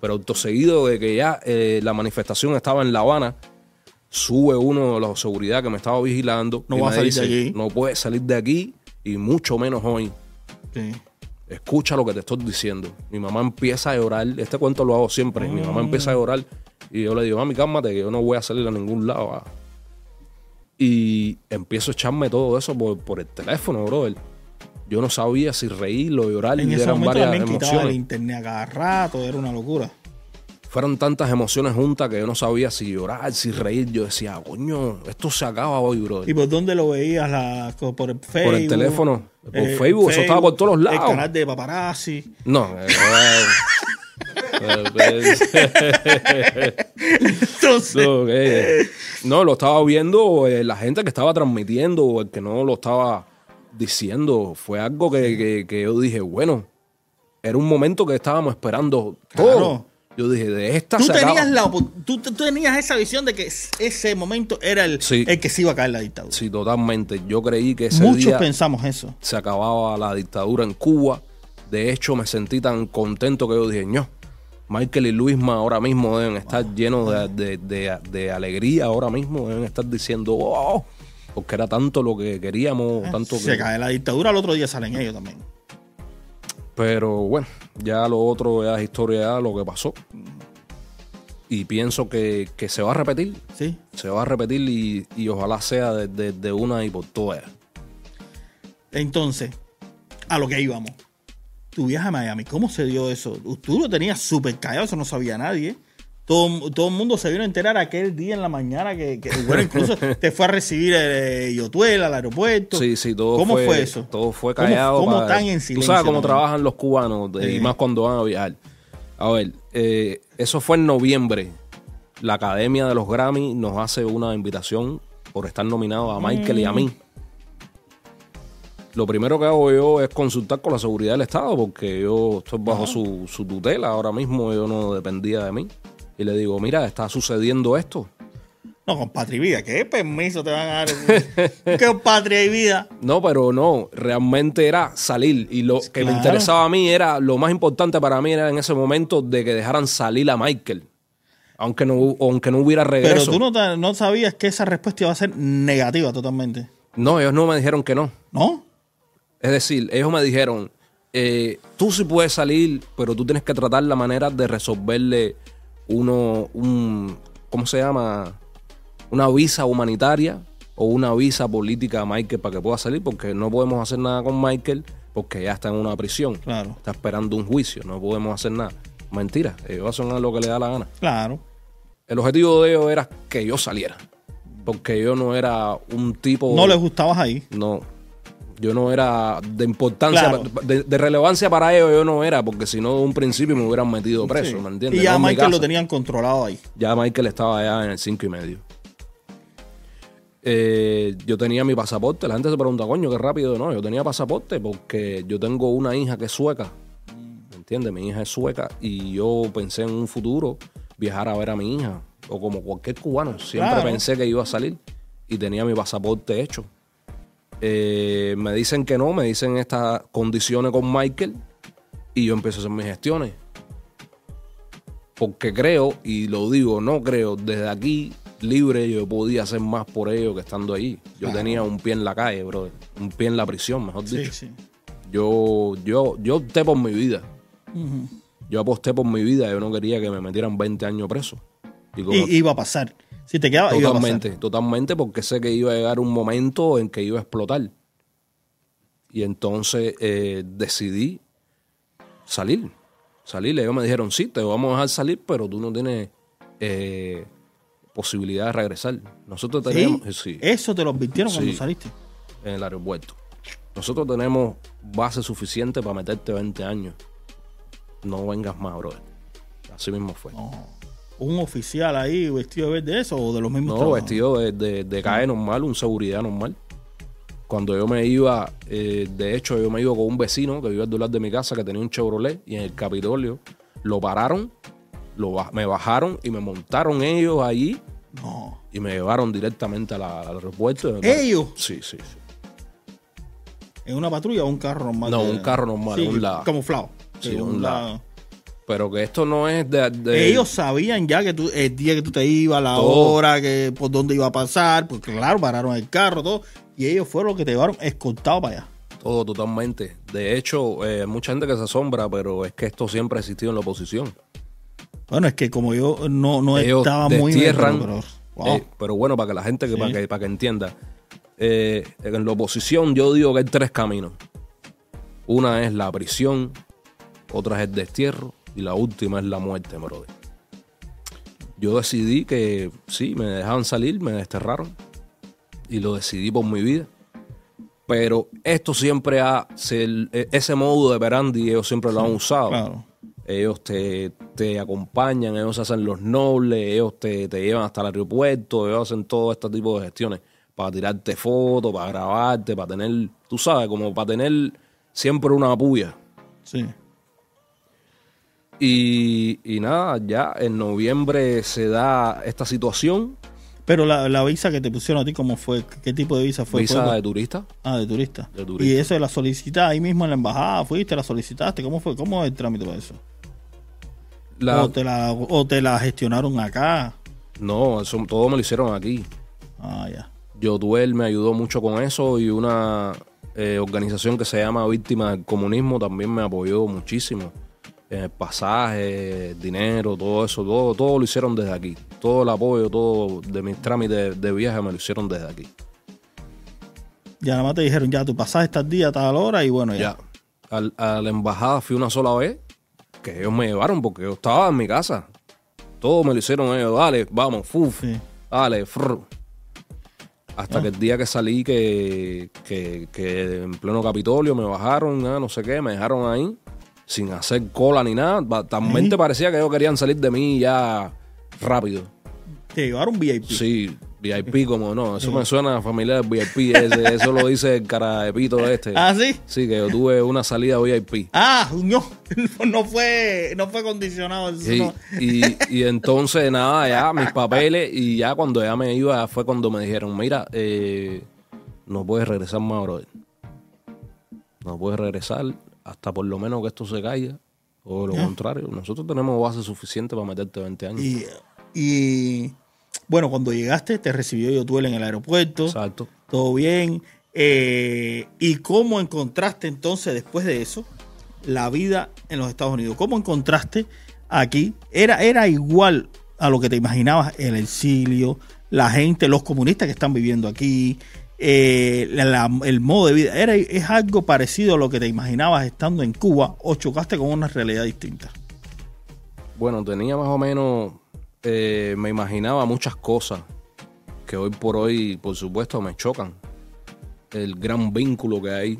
Pero autoseguido de que ya eh, la manifestación estaba en La Habana, sube uno de los seguridad que me estaba vigilando. No va a salir de aquí. No puede salir de aquí y mucho menos hoy. Sí. Escucha lo que te estoy diciendo. Mi mamá empieza a llorar. Este cuento lo hago siempre. Mi mamá empieza a llorar y yo le digo, mami, cálmate, que yo no voy a salir a ningún lado. Ah". Y empiezo a echarme todo eso por, por el teléfono, brother yo no sabía si reír o llorar. En ese momento varias emociones. el internet a cada rato, era una locura. Fueron tantas emociones juntas que yo no sabía si llorar, si reír. Yo decía, coño, esto se acaba hoy, bro. ¿Y por dónde lo veías? La, ¿Por el Facebook? Por el teléfono. Por eh, Facebook, eso estaba por todos lados. El canal de paparazzi. No, eh, Entonces, no, lo estaba viendo eh, la gente que estaba transmitiendo o el que no lo estaba diciendo. Fue algo que, yo dije, bueno, era un momento que estábamos esperando todo. Yo dije, de esta ¿Tú tenías, la, tú, tenías esa visión de que ese momento era el, el que se iba a caer la dictadura. Sí, totalmente. Yo creí que ese Muchos pensamos eso. Se acababa la dictadura en Cuba. De hecho, me sentí tan contento que yo dije, no, Michael y Luisma ahora mismo deben estar llenos de, de, alegría, ahora mismo deben estar diciendo, oh, porque era tanto lo que queríamos, eh, tanto Se cae la dictadura, al otro día salen ellos también. Pero bueno, ya lo otro es historia de lo que pasó. Y pienso que, se va a repetir. Sí. Se va a repetir y, ojalá sea de, una y por todas. Entonces, a lo que íbamos. Tu viaje a Miami, ¿cómo se dio eso? Tú lo tenías súper callado, eso no sabía nadie. Todo, todo, el mundo se vino a enterar aquel día en la mañana que, bueno, incluso te fue a recibir el, Yotuel al aeropuerto. Sí, sí, todo ¿Cómo fue, eso? Todo fue callado. ¿Cómo, están en silencio? Tú sabes cómo trabajan los cubanos, y más cuando van a viajar. A ver, eh, eso fue en noviembre. La Academia de los Grammy nos hace una invitación por estar nominados a Michael y a mí. Mm. Lo primero que hago yo es consultar con la seguridad del Estado, porque yo estoy bajo su, su tutela ahora mismo, yo no dependía de mí y le digo, mira, está sucediendo esto. No, con patria y vida, ¿qué permiso te van a dar? ¿Qué patria y vida? No, pero no, realmente era salir. Y lo que me interesaba a mí era, lo más importante para mí era en ese momento de que dejaran salir a Michael. Aunque no, aunque no hubiera regreso. Pero tú no, no sabías que esa respuesta iba a ser negativa totalmente. No, ellos no me dijeron que no. ¿No? Es decir, ellos me dijeron, eh, tú sí puedes salir, pero tú tienes que tratar la manera de resolverle uno, un, ¿cómo se llama? Una visa humanitaria o una visa política a Michael para que pueda salir, porque no podemos hacer nada con Michael porque ya está en una prisión. Claro. Está esperando un juicio, no podemos hacer nada. Mentira, ellos hacen lo que le da la gana. Claro. El objetivo de ellos era que yo saliera. Porque yo no era un tipo. No les gustabas ahí. No, yo no era de importancia, de, relevancia para ellos, yo no era, porque si no, de un principio me hubieran metido preso, ¿me entiendes? Y ya Michael lo tenían controlado ahí. Ya Michael estaba allá en el 5 y medio. Eh, yo tenía mi pasaporte. La gente se pregunta, coño, qué rápido. No, yo tenía pasaporte porque yo tengo una hija que es sueca. ¿Me entiendes? Mi hija es sueca y yo pensé en un futuro viajar a ver a mi hija. O como cualquier cubano. Siempre pensé que iba a salir y tenía mi pasaporte hecho. Eh, me dicen que no, me dicen estas condiciones con Michael y yo empiezo a hacer mis gestiones. Porque creo, y lo digo, no creo, desde aquí libre, yo podía hacer más por ellos que estando ahí. Yo Claro. tenía un pie en la calle, bro. Un pie en la prisión, mejor Sí, dicho. sí. Yo, yo, yo opté por mi vida. Yo aposté por mi vida. Yo no quería que me metieran 20 años preso. Y como- Y iba a pasar. Si te quedaba, iba a totalmente, totalmente, porque sé que iba a llegar un momento en que iba a explotar. Y entonces eh, decidí salir. Salir. Ellos me dijeron, sí, te vamos a dejar salir, pero tú no tienes eh, posibilidad de regresar. Nosotros tenemos, eh, sí, Eso te lo advirtieron cuando saliste. en el aeropuerto. Nosotros tenemos base suficiente para meterte 20 años. No vengas más, brother. Así mismo fue. No. Un oficial ahí vestido de verde eso o de los mismos No, trabajos? vestido de, de, de CAE normal, un seguridad normal. Cuando yo me iba, eh, de hecho, yo me iba con un vecino que vivía al lado de mi casa que tenía un Chevrolet y en el Capitolio lo pararon, lo, me bajaron y me montaron ellos allí No. y me llevaron directamente a la- al aeropuerto. ¿Ellos? Sí, sí, sí. ¿En una patrulla o un carro normal? No, de- un carro normal, Sí, un lado. camuflado. Sí, un lado. Pero que esto no es de... de- Ellos sabían ya que tú, el día que tú te ibas, la Todo. hora, que por dónde iba a pasar, pues claro, pararon el carro, todo. Y ellos fueron los que te llevaron escoltado para allá. Todo totalmente. De hecho, eh, hay mucha gente que se asombra, pero es que esto siempre ha existido en la oposición. Bueno, es que como yo no, no ellos estaba muy... destierran. pero- wow. eh, pero bueno, para que la gente, que, Sí. para, que, para que entienda. eh, en la oposición yo digo que hay tres caminos. Una es la prisión, otra es el destierro y la última es la muerte, brother. Yo decidí que sí, me dejaban salir, me desterraron y lo decidí por mi vida. Pero esto siempre ha, se- ese modo de Perandi ellos siempre lo han usado. Claro. Ellos te, te acompañan, ellos hacen los nobles, ellos te, te llevan hasta el aeropuerto, ellos hacen todo este tipo de gestiones para tirarte fotos, para grabarte, para tener, tú sabes, como para tener siempre una puya. Sí. Y, y nada, ya en noviembre se da esta situación, Pero la, la visa que te pusieron a ti, ¿cómo fue? ¿Qué tipo de visa fue? visa ¿Fue- de turista. Ah, de turista. De turista. Y eso la solicitaste ahí mismo en la embajada, fuiste, la solicitaste, ¿cómo fue? ¿Cómo es el trámite para eso? La- O, te la, o te la gestionaron acá. no, eso todo me lo hicieron aquí. Ah, ya. Yotuel me ayudó mucho con eso y una eh, organización que se llama Víctimas del Comunismo también me apoyó muchísimo. En el pasaje, dinero, todo eso, todo, todo lo hicieron desde aquí. Todo el apoyo, todo de mis trámites de viaje me lo hicieron desde aquí. Ya nada más te dijeron, ya tu pasaje está al día, tal hora y bueno, ya. Ya. Al- a la embajada fui una sola vez, que ellos me llevaron porque yo estaba en mi casa. Todo me lo hicieron ellos, dale, vamos, fuf, Sí. dale, frr. Hasta que el día que salí, que, que, que en pleno Capitolio me bajaron, ah, no sé qué, me dejaron ahí, sin hacer cola ni nada. También te parecía que ellos querían salir de mí ya rápido. Te llevaron VIP. Sí, VIP como no, eso me suena a familiar VIP, ese, eso lo dice el cara de pito este. ¿Ah, sí? Sí, que yo tuve una salida VIP. Ah, no, no fue, no fue condicionado. eso Sí, no. y, y entonces nada, ya mis papeles y ya cuando ya me iba fue cuando me dijeron, mira, eh, no puedes regresar más, brother. No puedes regresar hasta por lo menos que esto se caiga. O lo contrario, nosotros tenemos base suficiente para meterte 20 años. Y, y, bueno, cuando llegaste, te recibió Yotuel en el aeropuerto. Exacto. Todo bien. Eh, ¿Y cómo encontraste entonces, después de eso, la vida en los Estados Unidos? ¿Cómo encontraste aquí? ¿Era, era igual a lo que te imaginabas el exilio, la gente, los comunistas que están viviendo aquí, eh, la- el modo de vida? ¿Era, ¿Es algo parecido a lo que te imaginabas estando en Cuba o chocaste con una realidad distinta? Bueno, tenía más o menos, eh, me imaginaba muchas cosas que hoy por hoy, por supuesto, me chocan. El gran vínculo que hay,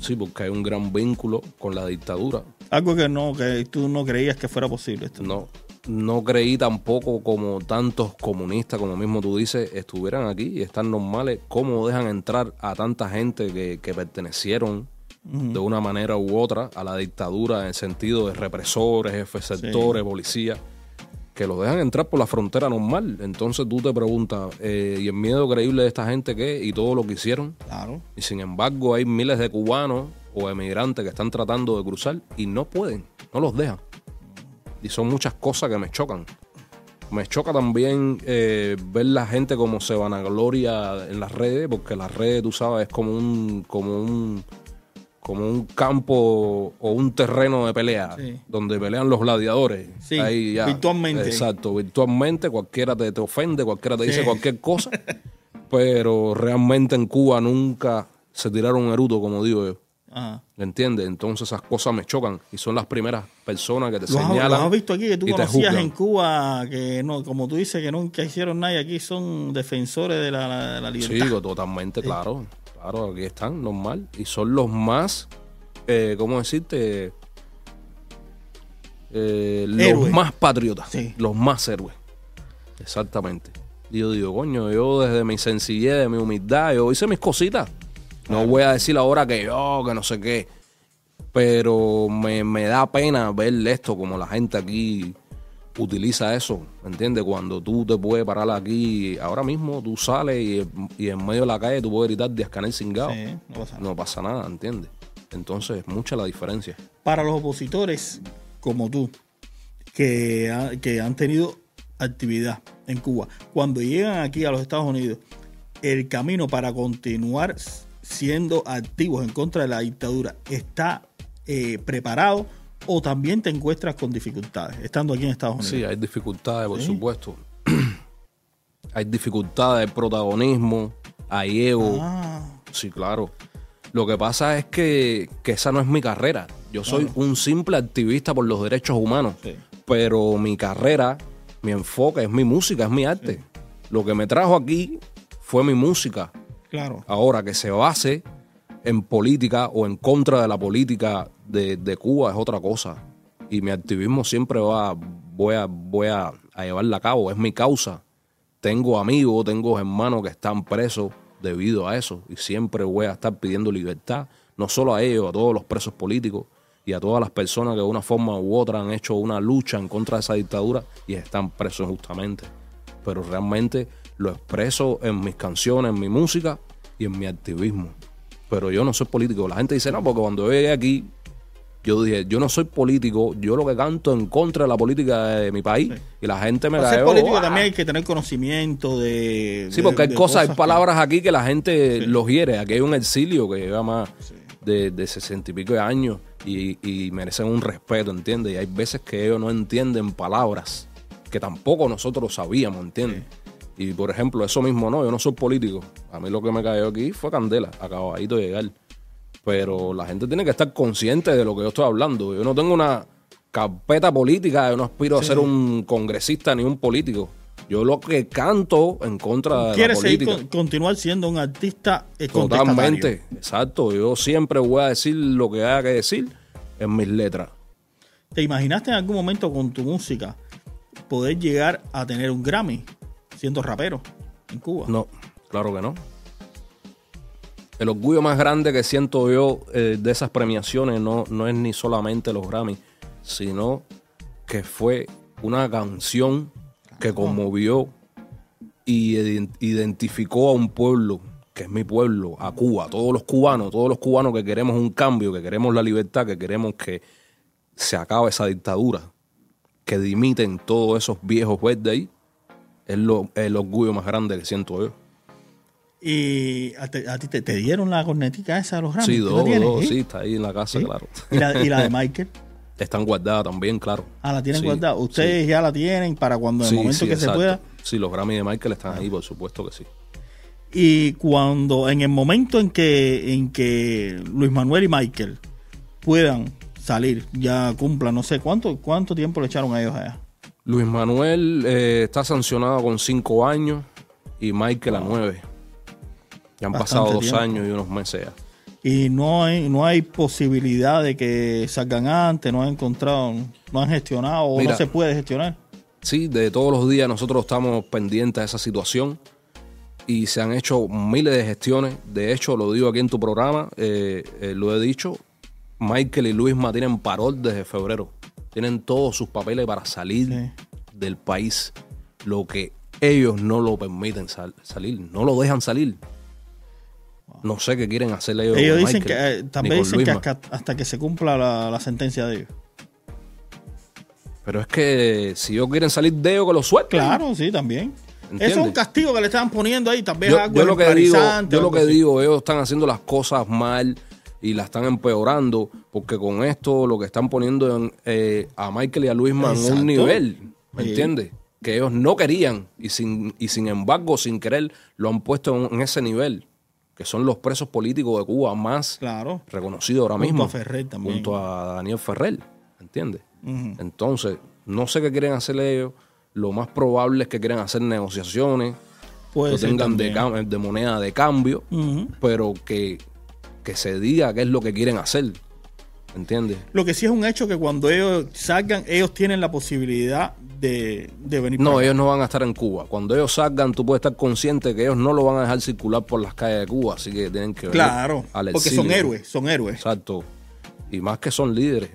sí, porque hay un gran vínculo con la dictadura. Algo que no, que tú no creías que fuera posible. Esto. No, no creí tampoco como tantos comunistas, como mismo tú dices, estuvieran aquí y están normales. ¿Cómo dejan entrar a tanta gente que, que pertenecieron de una manera u otra a la dictadura en el sentido de represores, jefes sectores, policías? Que los dejan entrar por la frontera normal. Entonces tú te preguntas, eh, ¿y el miedo creíble de esta gente qué? Y todo lo que hicieron. Claro. Y sin embargo hay miles de cubanos o emigrantes que están tratando de cruzar y no pueden, no los dejan. Y son muchas cosas que me chocan. Me choca también eh, ver la gente como se vanagloria en las redes, porque las redes, tú sabes, es como un, como un, como un campo o un terreno de pelea, Sí. donde pelean los gladiadores. Sí, virtualmente. Exacto, virtualmente cualquiera te, te ofende, cualquiera te Sí. dice cualquier cosa, pero realmente en Cuba nunca se tiraron un eruto, como digo yo. Ajá. ¿Entiendes? Entonces esas cosas me chocan y son las primeras personas que te Lo has, señalan. lo has visto aquí, que tú conocías en Cuba, que no, como tú dices, que nunca hicieron nada y aquí son defensores de la, la- la libertad. Sí, totalmente, claro. Claro, aquí están, normal. Y son los más, eh, ¿cómo decirte? Eh, los más patriotas, Sí. los más héroes. Exactamente. Y yo digo, coño, yo desde mi sencillez, de mi humildad, yo hice mis cositas. No voy a decir ahora que yo, que no sé qué. Pero me, me da pena ver esto, como la gente aquí utiliza eso, ¿me entiendes? Cuando tú te puedes parar aquí, ahora mismo tú sales y, y en medio de la calle tú puedes gritar de Ascanel Cingado. Sí, no pasa nada. No pasa nada, ¿entiendes? Entonces, es mucha la diferencia. Para los opositores como tú, que, ha- que han tenido actividad en Cuba, cuando llegan aquí a los Estados Unidos, el camino para continuar siendo activos en contra de la dictadura está eh, preparado o también te encuentras con dificultades estando aquí en Estados Unidos. Sí, hay dificultades, por Sí. supuesto. hay dificultades, hay protagonismo, hay ego. Ah, Sí, claro. Lo que pasa es que, que esa no es mi carrera. Yo soy un simple activista por los derechos humanos. Sí. Pero mi carrera, mi enfoque es mi música, es mi arte. Lo que me trajo aquí fue mi música. Claro. Ahora, que se base en política o en contra de la política de, Cuba es otra cosa. Y mi activismo siempre va, voy, a, voy a llevarla a cabo, es mi causa. Tengo amigos, tengo hermanos que están presos debido a eso. Y siempre voy a estar pidiendo libertad, no solo a ellos, a todos los presos políticos y a todas las personas que de una forma u otra han hecho una lucha en contra de esa dictadura y están presos justamente. Pero realmente lo expreso en mis canciones, en mi música y en mi activismo. Pero yo no soy político. La gente dice, no, porque cuando yo llegué aquí, yo dije, yo no soy político, yo lo que canto en contra de la política de mi país. Y la gente me Para ser político "Ah". también hay que tener conocimiento de. Sí, de- porque hay cosas, hay que- palabras aquí que la gente los hiere. Aquí hay un exilio que lleva más de, de sesenta y pico de años y, y merecen un respeto, ¿entiendes? Y hay veces que ellos no entienden palabras que tampoco nosotros sabíamos, ¿entiendes? Y por ejemplo, eso mismo no, yo no soy político. A mí lo que me cayó aquí fue candela, acabadito de llegar. Pero la gente tiene que estar consciente de lo que yo estoy hablando. Yo no tengo una carpeta política, yo no aspiro a ser un congresista ni un político. Yo lo que canto en contra de la seguir política. con- continuar siendo un artista eh. Totalmente, exacto. Yo siempre voy a decir lo que haya que decir en mis letras. ¿Te imaginaste en algún momento con tu música poder llegar a tener un Grammy siendo rapero en Cuba? No, claro que no. El orgullo más grande que siento yo eh, de esas premiaciones no, no es ni solamente los Grammy, sino que fue una canción que conmovió y iden- identificó a un pueblo, que es mi pueblo, a Cuba, todos los cubanos, todos los cubanos que queremos un cambio, que queremos la libertad, que queremos que se acabe esa dictadura, que dimiten todos esos viejos verdes ahí, es lo, el orgullo más grande que siento yo. Y a, te- a ti te, te dieron la cornetica esa de los Grammy. Sí, ¿Tú la dos, dos, ¿Sí? sí, está ahí en la casa, ¿Sí? claro. ¿Y la, y la de Michael? Están guardadas también, claro. Ah, la tienen Sí, guardada. Ustedes ya la tienen para cuando en el momento que exacto. se pueda. Sí, los Grammy de Michael están ahí, por supuesto que sí. Y cuando, en el momento en que, en que Luis Manuel y Michael puedan salir, ya cumplan, no sé cuánto, cuánto tiempo le echaron a ellos allá. Luis Manuel eh, está sancionado con cinco años y Michael a nueve. Ya han Bastante pasado dos tiempo. años y unos meses ya. Y no hay, no hay posibilidad de que salgan antes, no han encontrado, no han gestionado o Mira. no se puede gestionar. Sí, de todos los días nosotros estamos pendientes de esa situación y se han hecho miles de gestiones. De hecho, lo digo aquí en tu programa, eh, eh, lo he dicho, Michael y Luisma tienen parol desde febrero. Tienen todos sus papeles para salir Sí. del país. Lo que ellos no lo permiten sal- salir, no lo dejan salir. No sé qué quieren hacerle ellos. Ellos dicen Michael, que, eh, también dicen que hasta, hasta que se cumpla la, la sentencia de ellos. Pero es que si ellos quieren salir de ellos, que lo suelten. Claro, sí, también. ¿Entiendes? Eso es un castigo que le estaban poniendo ahí, tal vez Yo, algo yo lo que digo, yo lo que así. digo, ellos están haciendo las cosas mal y las están empeorando, porque con esto lo que están poniendo en, eh, a Michael y a Luisma en un nivel, ¿me Sí. entiendes? Que ellos no querían y sin, y sin embargo, sin querer, lo han puesto en, en ese nivel, que son los presos políticos de Cuba más Claro. reconocidos ahora Junto mismo. a Ferrer también. Junto a Daniel Ferrer, ¿entiendes? Entonces, no sé qué quieren hacer ellos. Lo más probable es que quieran hacer negociaciones, Puede que tengan de, moneda de cambio, pero que, que se diga qué es lo que quieren hacer. ¿Entiendes? Lo que sí es un hecho que cuando ellos salgan, ellos tienen la posibilidad de, de venir No, para acá. ellos no van a estar en Cuba. Cuando ellos salgan, tú puedes estar consciente que ellos no lo van a dejar circular por las calles de Cuba, así que tienen que Claro, al porque son héroes, son héroes. Exacto. Y más que son líderes.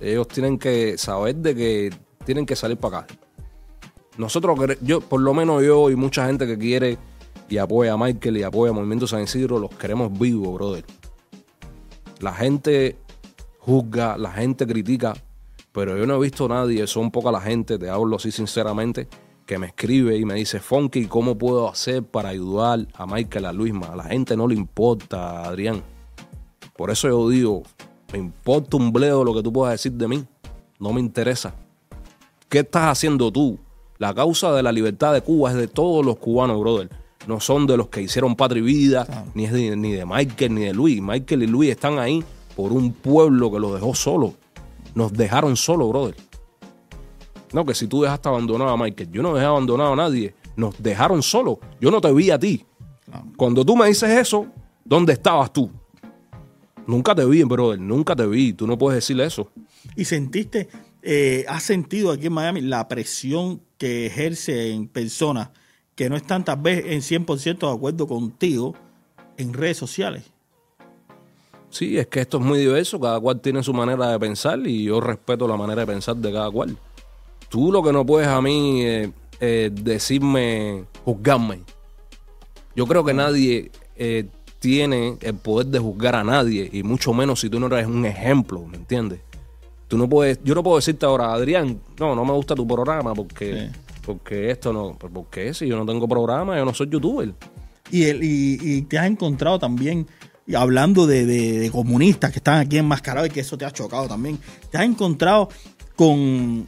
Ellos tienen que saber de que tienen que salir para acá. Nosotros, yo, por lo menos yo y mucha gente que quiere y apoya a Michael y apoya a Movimiento San Isidro, los queremos vivos, brother. La gente juzga, la gente critica, pero yo no he visto a nadie, son poca la gente, te hablo así sinceramente, que me escribe y me dice, Funky, ¿cómo puedo hacer para ayudar a Michael, a Luisma? A la gente no le importa, Adrián. Por eso yo digo, me importa un bledo lo que tú puedas decir de mí. No me interesa. ¿Qué estás haciendo tú? La causa de la libertad de Cuba es de todos los cubanos, brother. No son de los que hicieron patria y vida, Claro. ni es de, ni de Michael ni de Luis. Michael y Luis están ahí por un pueblo que los dejó solo. Nos dejaron solo, brother. No, que si tú dejaste abandonado a Michael, yo no dejé abandonado a nadie. Nos dejaron solo. Yo no te vi a ti. Claro. Cuando tú me dices eso, ¿dónde estabas tú? Nunca te vi, brother. Nunca te vi. Tú no puedes decirle eso. Y sentiste, eh, has sentido aquí en Miami la presión que ejerce en personas que no están tal vez en 100% de acuerdo contigo en redes sociales. Sí, es que esto es muy diverso, cada cual tiene su manera de pensar y yo respeto la manera de pensar de cada cual. Tú lo que no puedes a mí eh, eh, decirme, juzgarme. Yo creo que nadie eh, tiene el poder de juzgar a nadie y mucho menos si tú no eres un ejemplo, ¿me entiendes? Tú no puedes, yo no puedo decirte ahora, Adrián, no, no me gusta tu programa porque, Sí. Porque esto no, pues, porque si yo no tengo programa, yo no soy youtuber. Y, el, y, y te has encontrado también, y hablando de, de- de comunistas que están aquí enmascarados y que eso te ha chocado también, te has encontrado con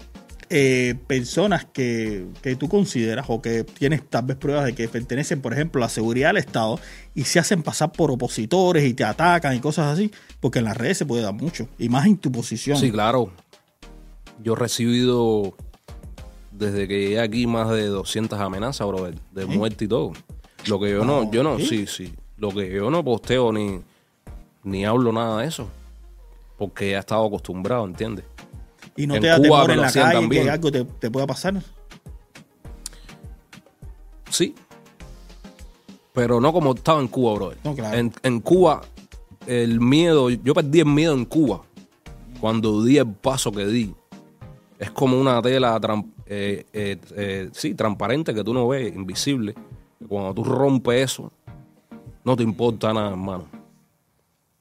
eh, personas que, que tú consideras o que tienes tal vez pruebas de que pertenecen, por ejemplo, a la seguridad del Estado y se hacen pasar por opositores y te atacan y cosas así, porque en las redes se puede dar mucho, y más en tu posición. Sí, claro. Yo he recibido desde que llegué aquí más de 200 amenazas, bro, de, muerte y todo. Lo que yo no, No, yo no, ¿sí? sí, sí. Lo que yo no posteo ni, ni hablo nada de eso. Porque ya he estado acostumbrado, ¿entiendes? y no en te da Cuba temor en la calle también. que algo te, te pueda pasar. Sí. Pero no como estaba en Cuba, bro. No, claro. En, en Cuba, el miedo, yo perdí el miedo en Cuba cuando di el paso que di. Es como una tela eh, eh, eh, sí, transparente que tú no ves, invisible. Cuando tú rompes eso, no te importa nada, hermano.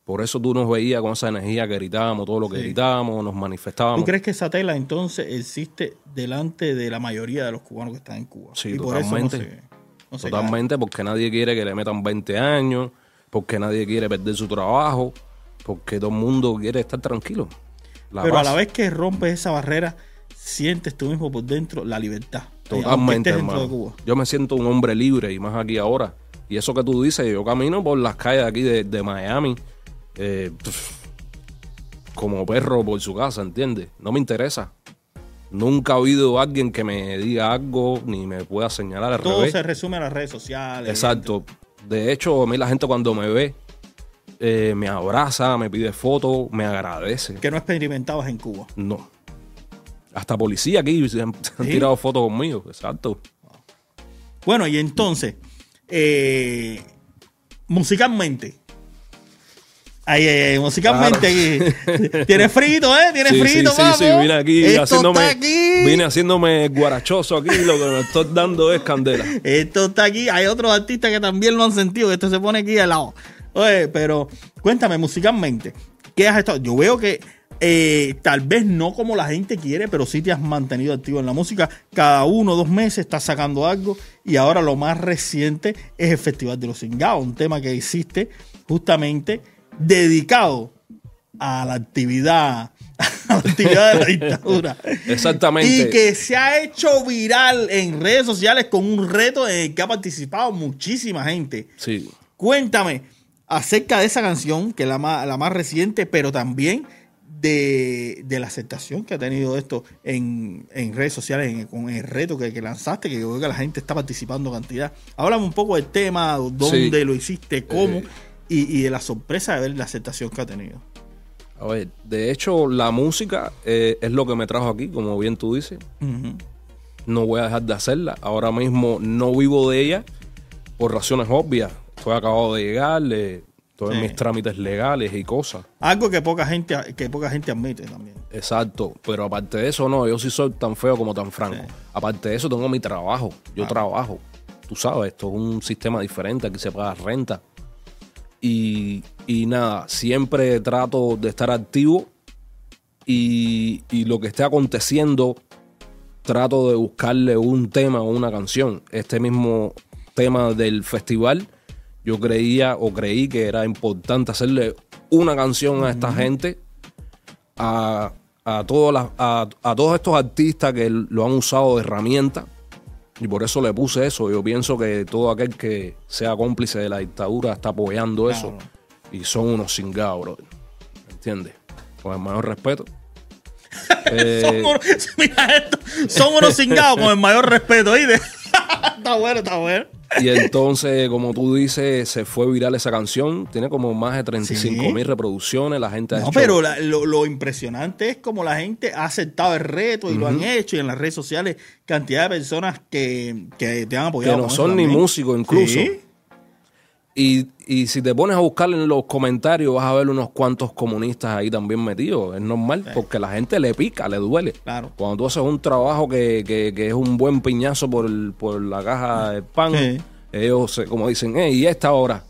Por eso tú nos veías con esa energía que gritábamos, todo lo que Sí. gritábamos, nos manifestábamos. ¿Tú crees que esa tela entonces existe delante de la mayoría de los cubanos que están en Cuba? Sí, y por eso no totalmente. se, no se Totalmente, porque nadie quiere que le metan 20 años, porque nadie quiere perder su trabajo, porque todo el mundo quiere estar tranquilo. La. Pero a la vez que rompes esa barrera, sientes tú mismo por dentro la libertad. Totalmente, de hermano. Yo me siento un hombre libre y más aquí ahora. Y eso que tú dices, yo camino por las calles de aquí de, de Miami eh, pf, como perro por su casa, ¿entiendes? No me interesa. Nunca ha habido alguien que me diga algo ni me pueda señalar al Todo revés. se resume a las redes sociales. Exacto. De hecho, a mí la gente cuando me ve, eh, me abraza, me pide fotos, me agradece. Que no experimentabas en Cuba. No. Hasta policía aquí se han, tirado fotos conmigo. Exacto. Bueno, y entonces, eh, musicalmente. Ay, ay, ay, musicalmente aquí. Tienes frito, ¿eh? Tienes Sí, frito, sí, sí, papo. sí, vine aquí Esto haciéndome. está aquí. Vine haciéndome guarachoso aquí, lo que me estoy dando es candela. Esto está aquí. Hay otros artistas que también lo han sentido, esto se pone aquí al lado. Oye, pero cuéntame musicalmente, ¿qué has estado? Yo veo que Eh, tal vez no como la gente quiere, pero sí te has mantenido activo en la música. Cada uno o dos meses estás sacando algo. Y ahora lo más reciente es el Festival de los Cingados, un tema que hiciste justamente dedicado a la actividad, a la actividad de la dictadura. Exactamente. Y que se ha hecho viral en redes sociales con un reto en el que ha participado muchísima gente. Sí. Cuéntame acerca de esa canción, que es la más, la más reciente, pero también de, de la aceptación que ha tenido esto en, en redes sociales, en- con el reto que, que lanzaste, que yo veo que la gente está participando cantidad. Háblame un poco del tema, dónde Sí. lo hiciste, cómo, Eh. y, y de la sorpresa de ver la aceptación que ha tenido. A ver, de hecho, la música eh, es lo que me trajo aquí, como bien tú dices. No voy a dejar de hacerla. Ahora mismo no vivo de ella por razones obvias. Estoy acabado de llegar, eh, Sí. mis trámites legales y cosas. Algo que poca gente que poca gente admite también. Exacto, pero aparte de eso, no, yo sí soy tan feo como tan franco. Sí. Aparte de eso, tengo mi trabajo. Yo Ah. trabajo. Tú sabes, esto es un sistema diferente, aquí se paga renta. Y, y nada, siempre trato de estar activo y, y lo que esté aconteciendo, trato de buscarle un tema o una canción. Este mismo tema del festival, yo creía o creí que era importante hacerle una canción a esta gente a, a, todas las- a, a todos estos artistas que lo han usado de herramienta. Y por eso le puse eso. Yo pienso que todo aquel que sea cómplice de la dictadura está apoyando eso. Claro. Y son unos cingados, bro. ¿Me entiendes? Con el mayor respeto. Eh, Son unos, mira esto, son unos cingados con el mayor respeto, ¿oíste? está bueno, está bueno. y entonces, como tú dices, se fue viral esa canción. Tiene como más de 35 Sí. mil reproducciones. La gente ha No, hecho- pero la- lo, lo impresionante es como la gente ha aceptado el reto y lo han hecho y en las redes sociales cantidad de personas que, que te han apoyado. Que no son ni músicos incluso. Sí. Y, y si te pones a buscar en los comentarios, vas a ver unos cuantos comunistas ahí también metidos. Es normal, porque la gente le pica, le duele. Claro. Cuando tú haces un trabajo que, que- que es un buen piñazo por, el- por la caja de pan, Sí. ellos se- como dicen, hey, ¿y esta hora?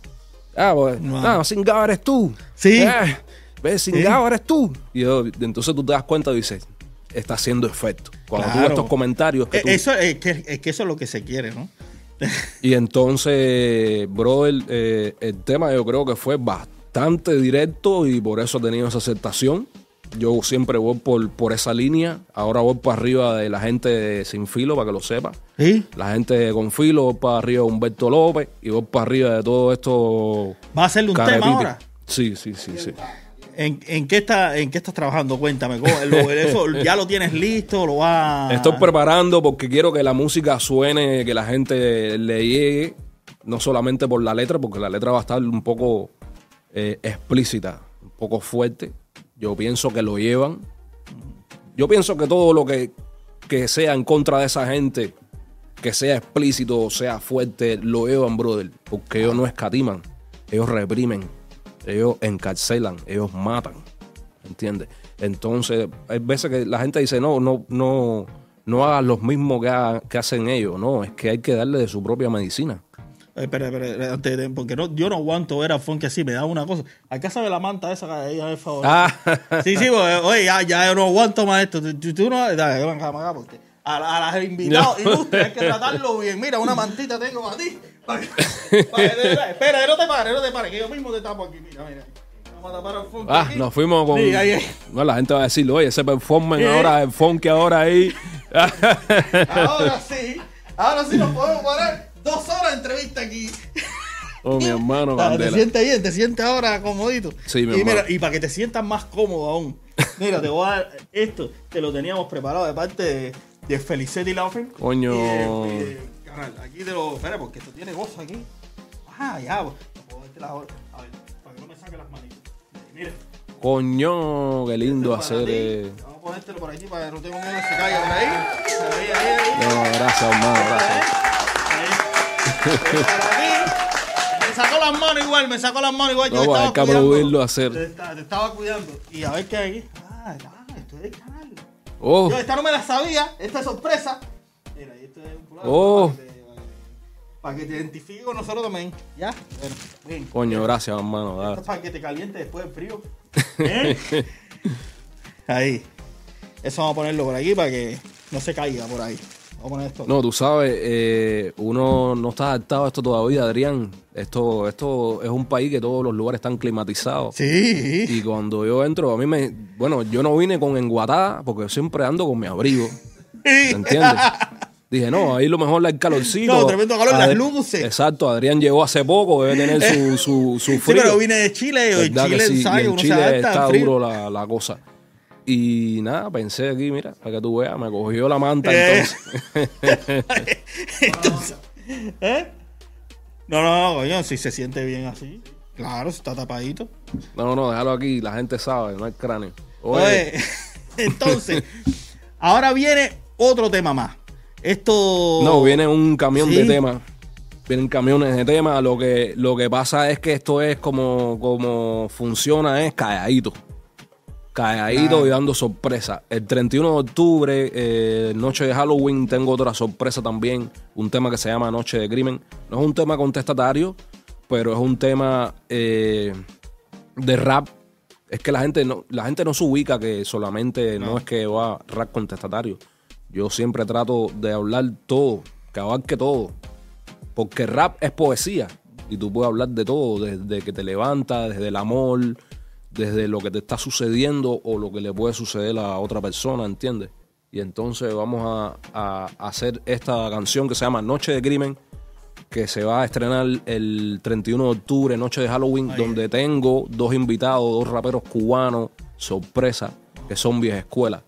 Ah, pues, No. ah, Singao eres tú. Sí. Eh, ves, Singao eres tú. Y yo- entonces tú te das cuenta y dices, está haciendo efecto. Cuando tú ves estos comentarios que tú- Eso es que, es que eso es lo que se quiere, ¿no? Y entonces, brother, eh, el tema yo creo que fue bastante directo y por eso ha tenido esa aceptación. Yo siempre voy por, por esa línea. Ahora voy para arriba de la gente de sin filo, para que lo sepa. Sí. La gente con filo, voy para arriba de Humberto López y voy para arriba de todo esto. ¿Va a hacerle un tema ahora? Sí, sí, sí, sí. ¿En, qué está, ¿En qué estás trabajando? Cuéntame. ¿cómo- lo- ¿Ya lo tienes listo? ¿Lo va Estoy preparando porque quiero que la música suene, que la gente le llegue, no solamente por la letra, porque la letra va a estar un poco eh, explícita, un poco fuerte. Yo pienso que lo llevan. Yo pienso que todo lo que, que sea en contra de esa gente, que sea explícito, sea fuerte, lo llevan, brother, porque ellos no escatiman, ellos reprimen, ellos encarcelan, ellos matan. ¿Entiendes? Entonces, hay veces que la gente dice, no, no, no, no hagas lo mismo que, ha- que hacen ellos. No, es que hay que darle de su propia medicina. Eh, Espera, espera, antes de- porque no, yo no aguanto ver a Funky así, me da una cosa. Acá sabe la manta esa que ahí, por favor. Ah, Sí, sí, porque, oye, ya, ya yo no aguanto más esto. Tú, tú- no, dale, ven acá, porque a, la- a las invitados No. ilustres hay que tratarlo bien. Mira, una mantita tengo para ti. Para que- para que te- espera, no te pares, no te pares, que yo mismo te tapo aquí. Mira, mira. Vamos a tapar al Funky. ah, nos fuimos con... Sí. No, la gente va a decir, oye, ese performance ahora, el funky ahora ahí. Ahora sí, ahora sí nos podemos parar. Dos horas de entrevista aquí. oh, mi hermano, te sientes bien, te sientes ahora comodito. Sí, mi y, hermano. mira, y para que te sientas más cómodo aún. Mira, te voy a dar esto, te lo teníamos preparado de parte de, de Felicetti Laughing. Coño. Y carnal, aquí te lo. Espera, porque esto tiene gozo aquí. Ah, ya, pues. no puedo darte la hora. A ver, para que no me saque las manitas. Mira. Coño, qué lindo esto es para hacer. eh. Vamos a ponértelo por aquí para que no tenga miedo se caiga por ahí. Ahí, ahí, ahí. No, gracias, hermano, gracias. Me sacó las manos igual, me sacó las manos igual. Yo No, te pues, estaba hay que cuidando. hacer. Te, te estaba cuidando. Y a ver qué hay aquí. Ah, ah, esto es canal. Oh, Yo esta no me la sabía, esta es sorpresa. Mira, esto es un pulado Oh. para, que te, para que te identifique con nosotros también. Ya, bueno, bien. coño, gracias, hermano. Esto es para que te caliente después del frío. ¿Eh? Ahí. Eso vamos a ponerlo por aquí para que no se caiga por ahí. Vamos a poner esto. No, tú sabes, eh, uno no está adaptado a esto todavía, Adrián. Esto, esto es un país que todos los lugares están climatizados. Sí. Y cuando yo entro, a mí me. Bueno, yo no vine con enguatada porque yo siempre ando con mi abrigo. ¿Me entiendes? Dije, no, ahí lo mejor el calorcito. No, tremendo calor, las Adri- luces. Exacto, Adrián llegó hace poco, debe tener su, su, su Sí, frío. pero vine de Chile y en ¿Verdad que Chile, sí? en Uno se Chile al está frío. duro la, la cosa. Y nada, pensé aquí, mira, para que tú veas, me cogió la manta Eh. entonces. Entonces, ¿eh? No, no, no, coño, si se siente bien así. Claro, si está tapadito. No, no, déjalo aquí, la gente sabe, no hay cráneo. Oye, Oye, entonces, ahora viene otro tema más. Esto. no, viene un camión Sí. de temas. Vienen camiones de temas. Lo que, lo que pasa es que esto es como, como funciona, es calladito. Ah. y dando sorpresa. El 31 de octubre, eh, noche de Halloween, tengo otra sorpresa también. Un tema que se llama Noche de Crimen. No es un tema contestatario, pero es un tema eh, de rap. Es que la gente no, la gente no se ubica que solamente no, es que va rap contestatario. Yo siempre trato de hablar todo, que abarque todo. Porque rap es poesía. Y tú puedes hablar de todo, desde que te levantas, desde el amor, desde lo que te está sucediendo o lo que le puede suceder a otra persona, ¿entiendes? Y entonces vamos a, a hacer esta canción que se llama Noche de Crimen, que se va a estrenar el 31 de octubre, noche de Halloween, donde tengo dos invitados, dos raperos cubanos, sorpresa, que son vieja escuela.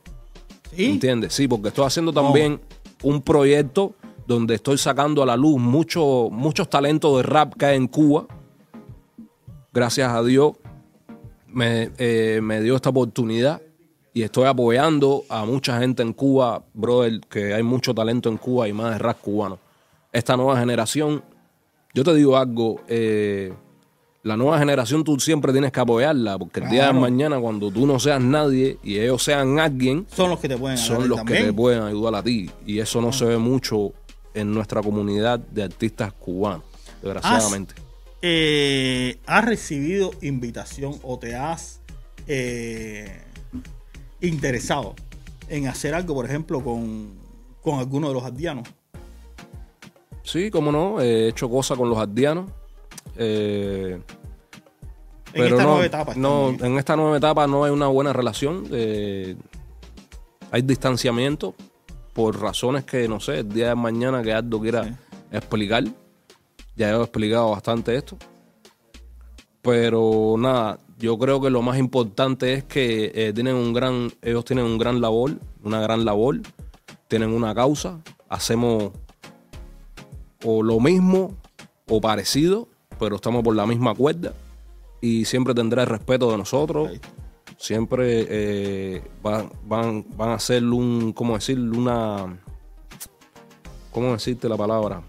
¿Sí? ¿Entiendes? Sí, porque estoy haciendo también un proyecto donde estoy sacando a la luz mucho- muchos talentos de rap que hay en Cuba. Gracias a Dios me, eh, me dio esta oportunidad y estoy apoyando a mucha gente en Cuba, brother, que hay mucho talento en Cuba y más de rap cubano. Esta nueva generación, yo te digo algo, eh, la nueva generación tú siempre tienes que apoyarla, porque el día de mañana cuando tú no seas nadie y ellos sean alguien, Son los que te pueden son los que te pueden ayudar a ti. Y eso no se ve mucho en nuestra comunidad de artistas cubanos, desgraciadamente. Eh, ¿has recibido invitación o te has eh, interesado en hacer algo, por ejemplo, con, con alguno de los aldeanos? Sí, cómo no, he hecho cosas con los ardianos. eh, En esta nueva etapa. no, en esta nueva etapa no hay una buena relación. eh, hay distanciamiento por razones que, no sé, el día de mañana que Aldo quiera Sí. explicar. Ya he explicado bastante esto. Pero nada, yo creo que lo más importante es que eh, tienen un gran, ellos tienen un gran labor, una gran labor, tienen una causa, hacemos o lo mismo o parecido, pero estamos por la misma cuerda y siempre tendrá el respeto de nosotros. Siempre eh, van, van, van a hacer un, ¿cómo decir? Una, ¿cómo decirte la palabra?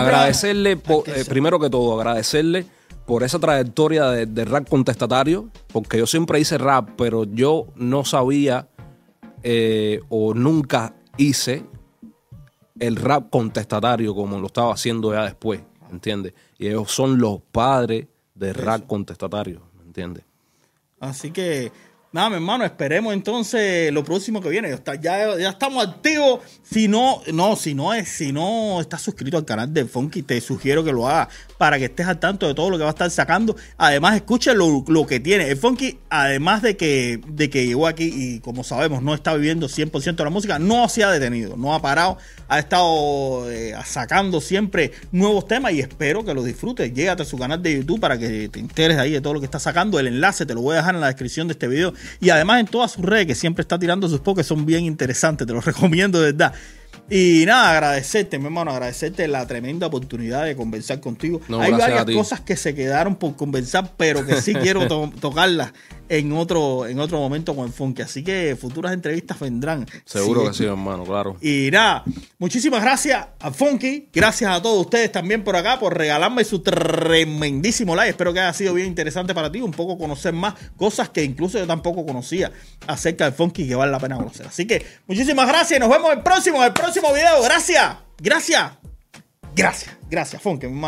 Siempre agradecerle, por- eh, primero que todo, agradecerle por esa trayectoria de, de rap contestatario, porque yo siempre hice rap, pero yo no sabía eh, o nunca hice el rap contestatario como lo estaba haciendo ya después, ¿entiendes? Y ellos son los padres del rap contestatario, ¿me entiendes? Así que, nada, mi hermano, esperemos entonces lo próximo que viene. Ya, estamos activos. Si no, no, si no es, si no estás suscrito al canal de Funky, te sugiero que lo hagas para que estés al tanto de todo lo que va a estar sacando. Además, escuche lo, lo que tiene. El Funky, además de que, de que llegó aquí y como sabemos, no está viviendo 100% de la música, no se ha detenido, no ha parado, ha estado eh, sacando siempre nuevos temas y espero que lo disfrutes. Llégate a su canal de YouTube para que te enteres ahí de todo lo que está sacando. El enlace te lo voy a dejar en la descripción de este video y además en todas sus redes que siempre está tirando sus pokés son bien interesantes, te los recomiendo de verdad. Y nada, agradecerte, mi hermano, agradecerte la tremenda oportunidad de conversar contigo. No, Hay varias cosas que se quedaron por conversar, pero que sí quiero to- tocarlas en otro, en otro momento con el Funky. Así que futuras entrevistas vendrán. Seguro Sí. que sí, hermano, claro. Y nada, muchísimas gracias a Funky, gracias a todos ustedes también por acá, por regalarme su tremendísimo like. Espero que haya sido bien interesante para ti, un poco conocer más cosas que incluso yo tampoco conocía acerca del Funky que vale la pena conocer. Así que muchísimas gracias y nos vemos el próximo, el próximo video. Gracias, gracias, gracias, gracias, Funky, mi hermano.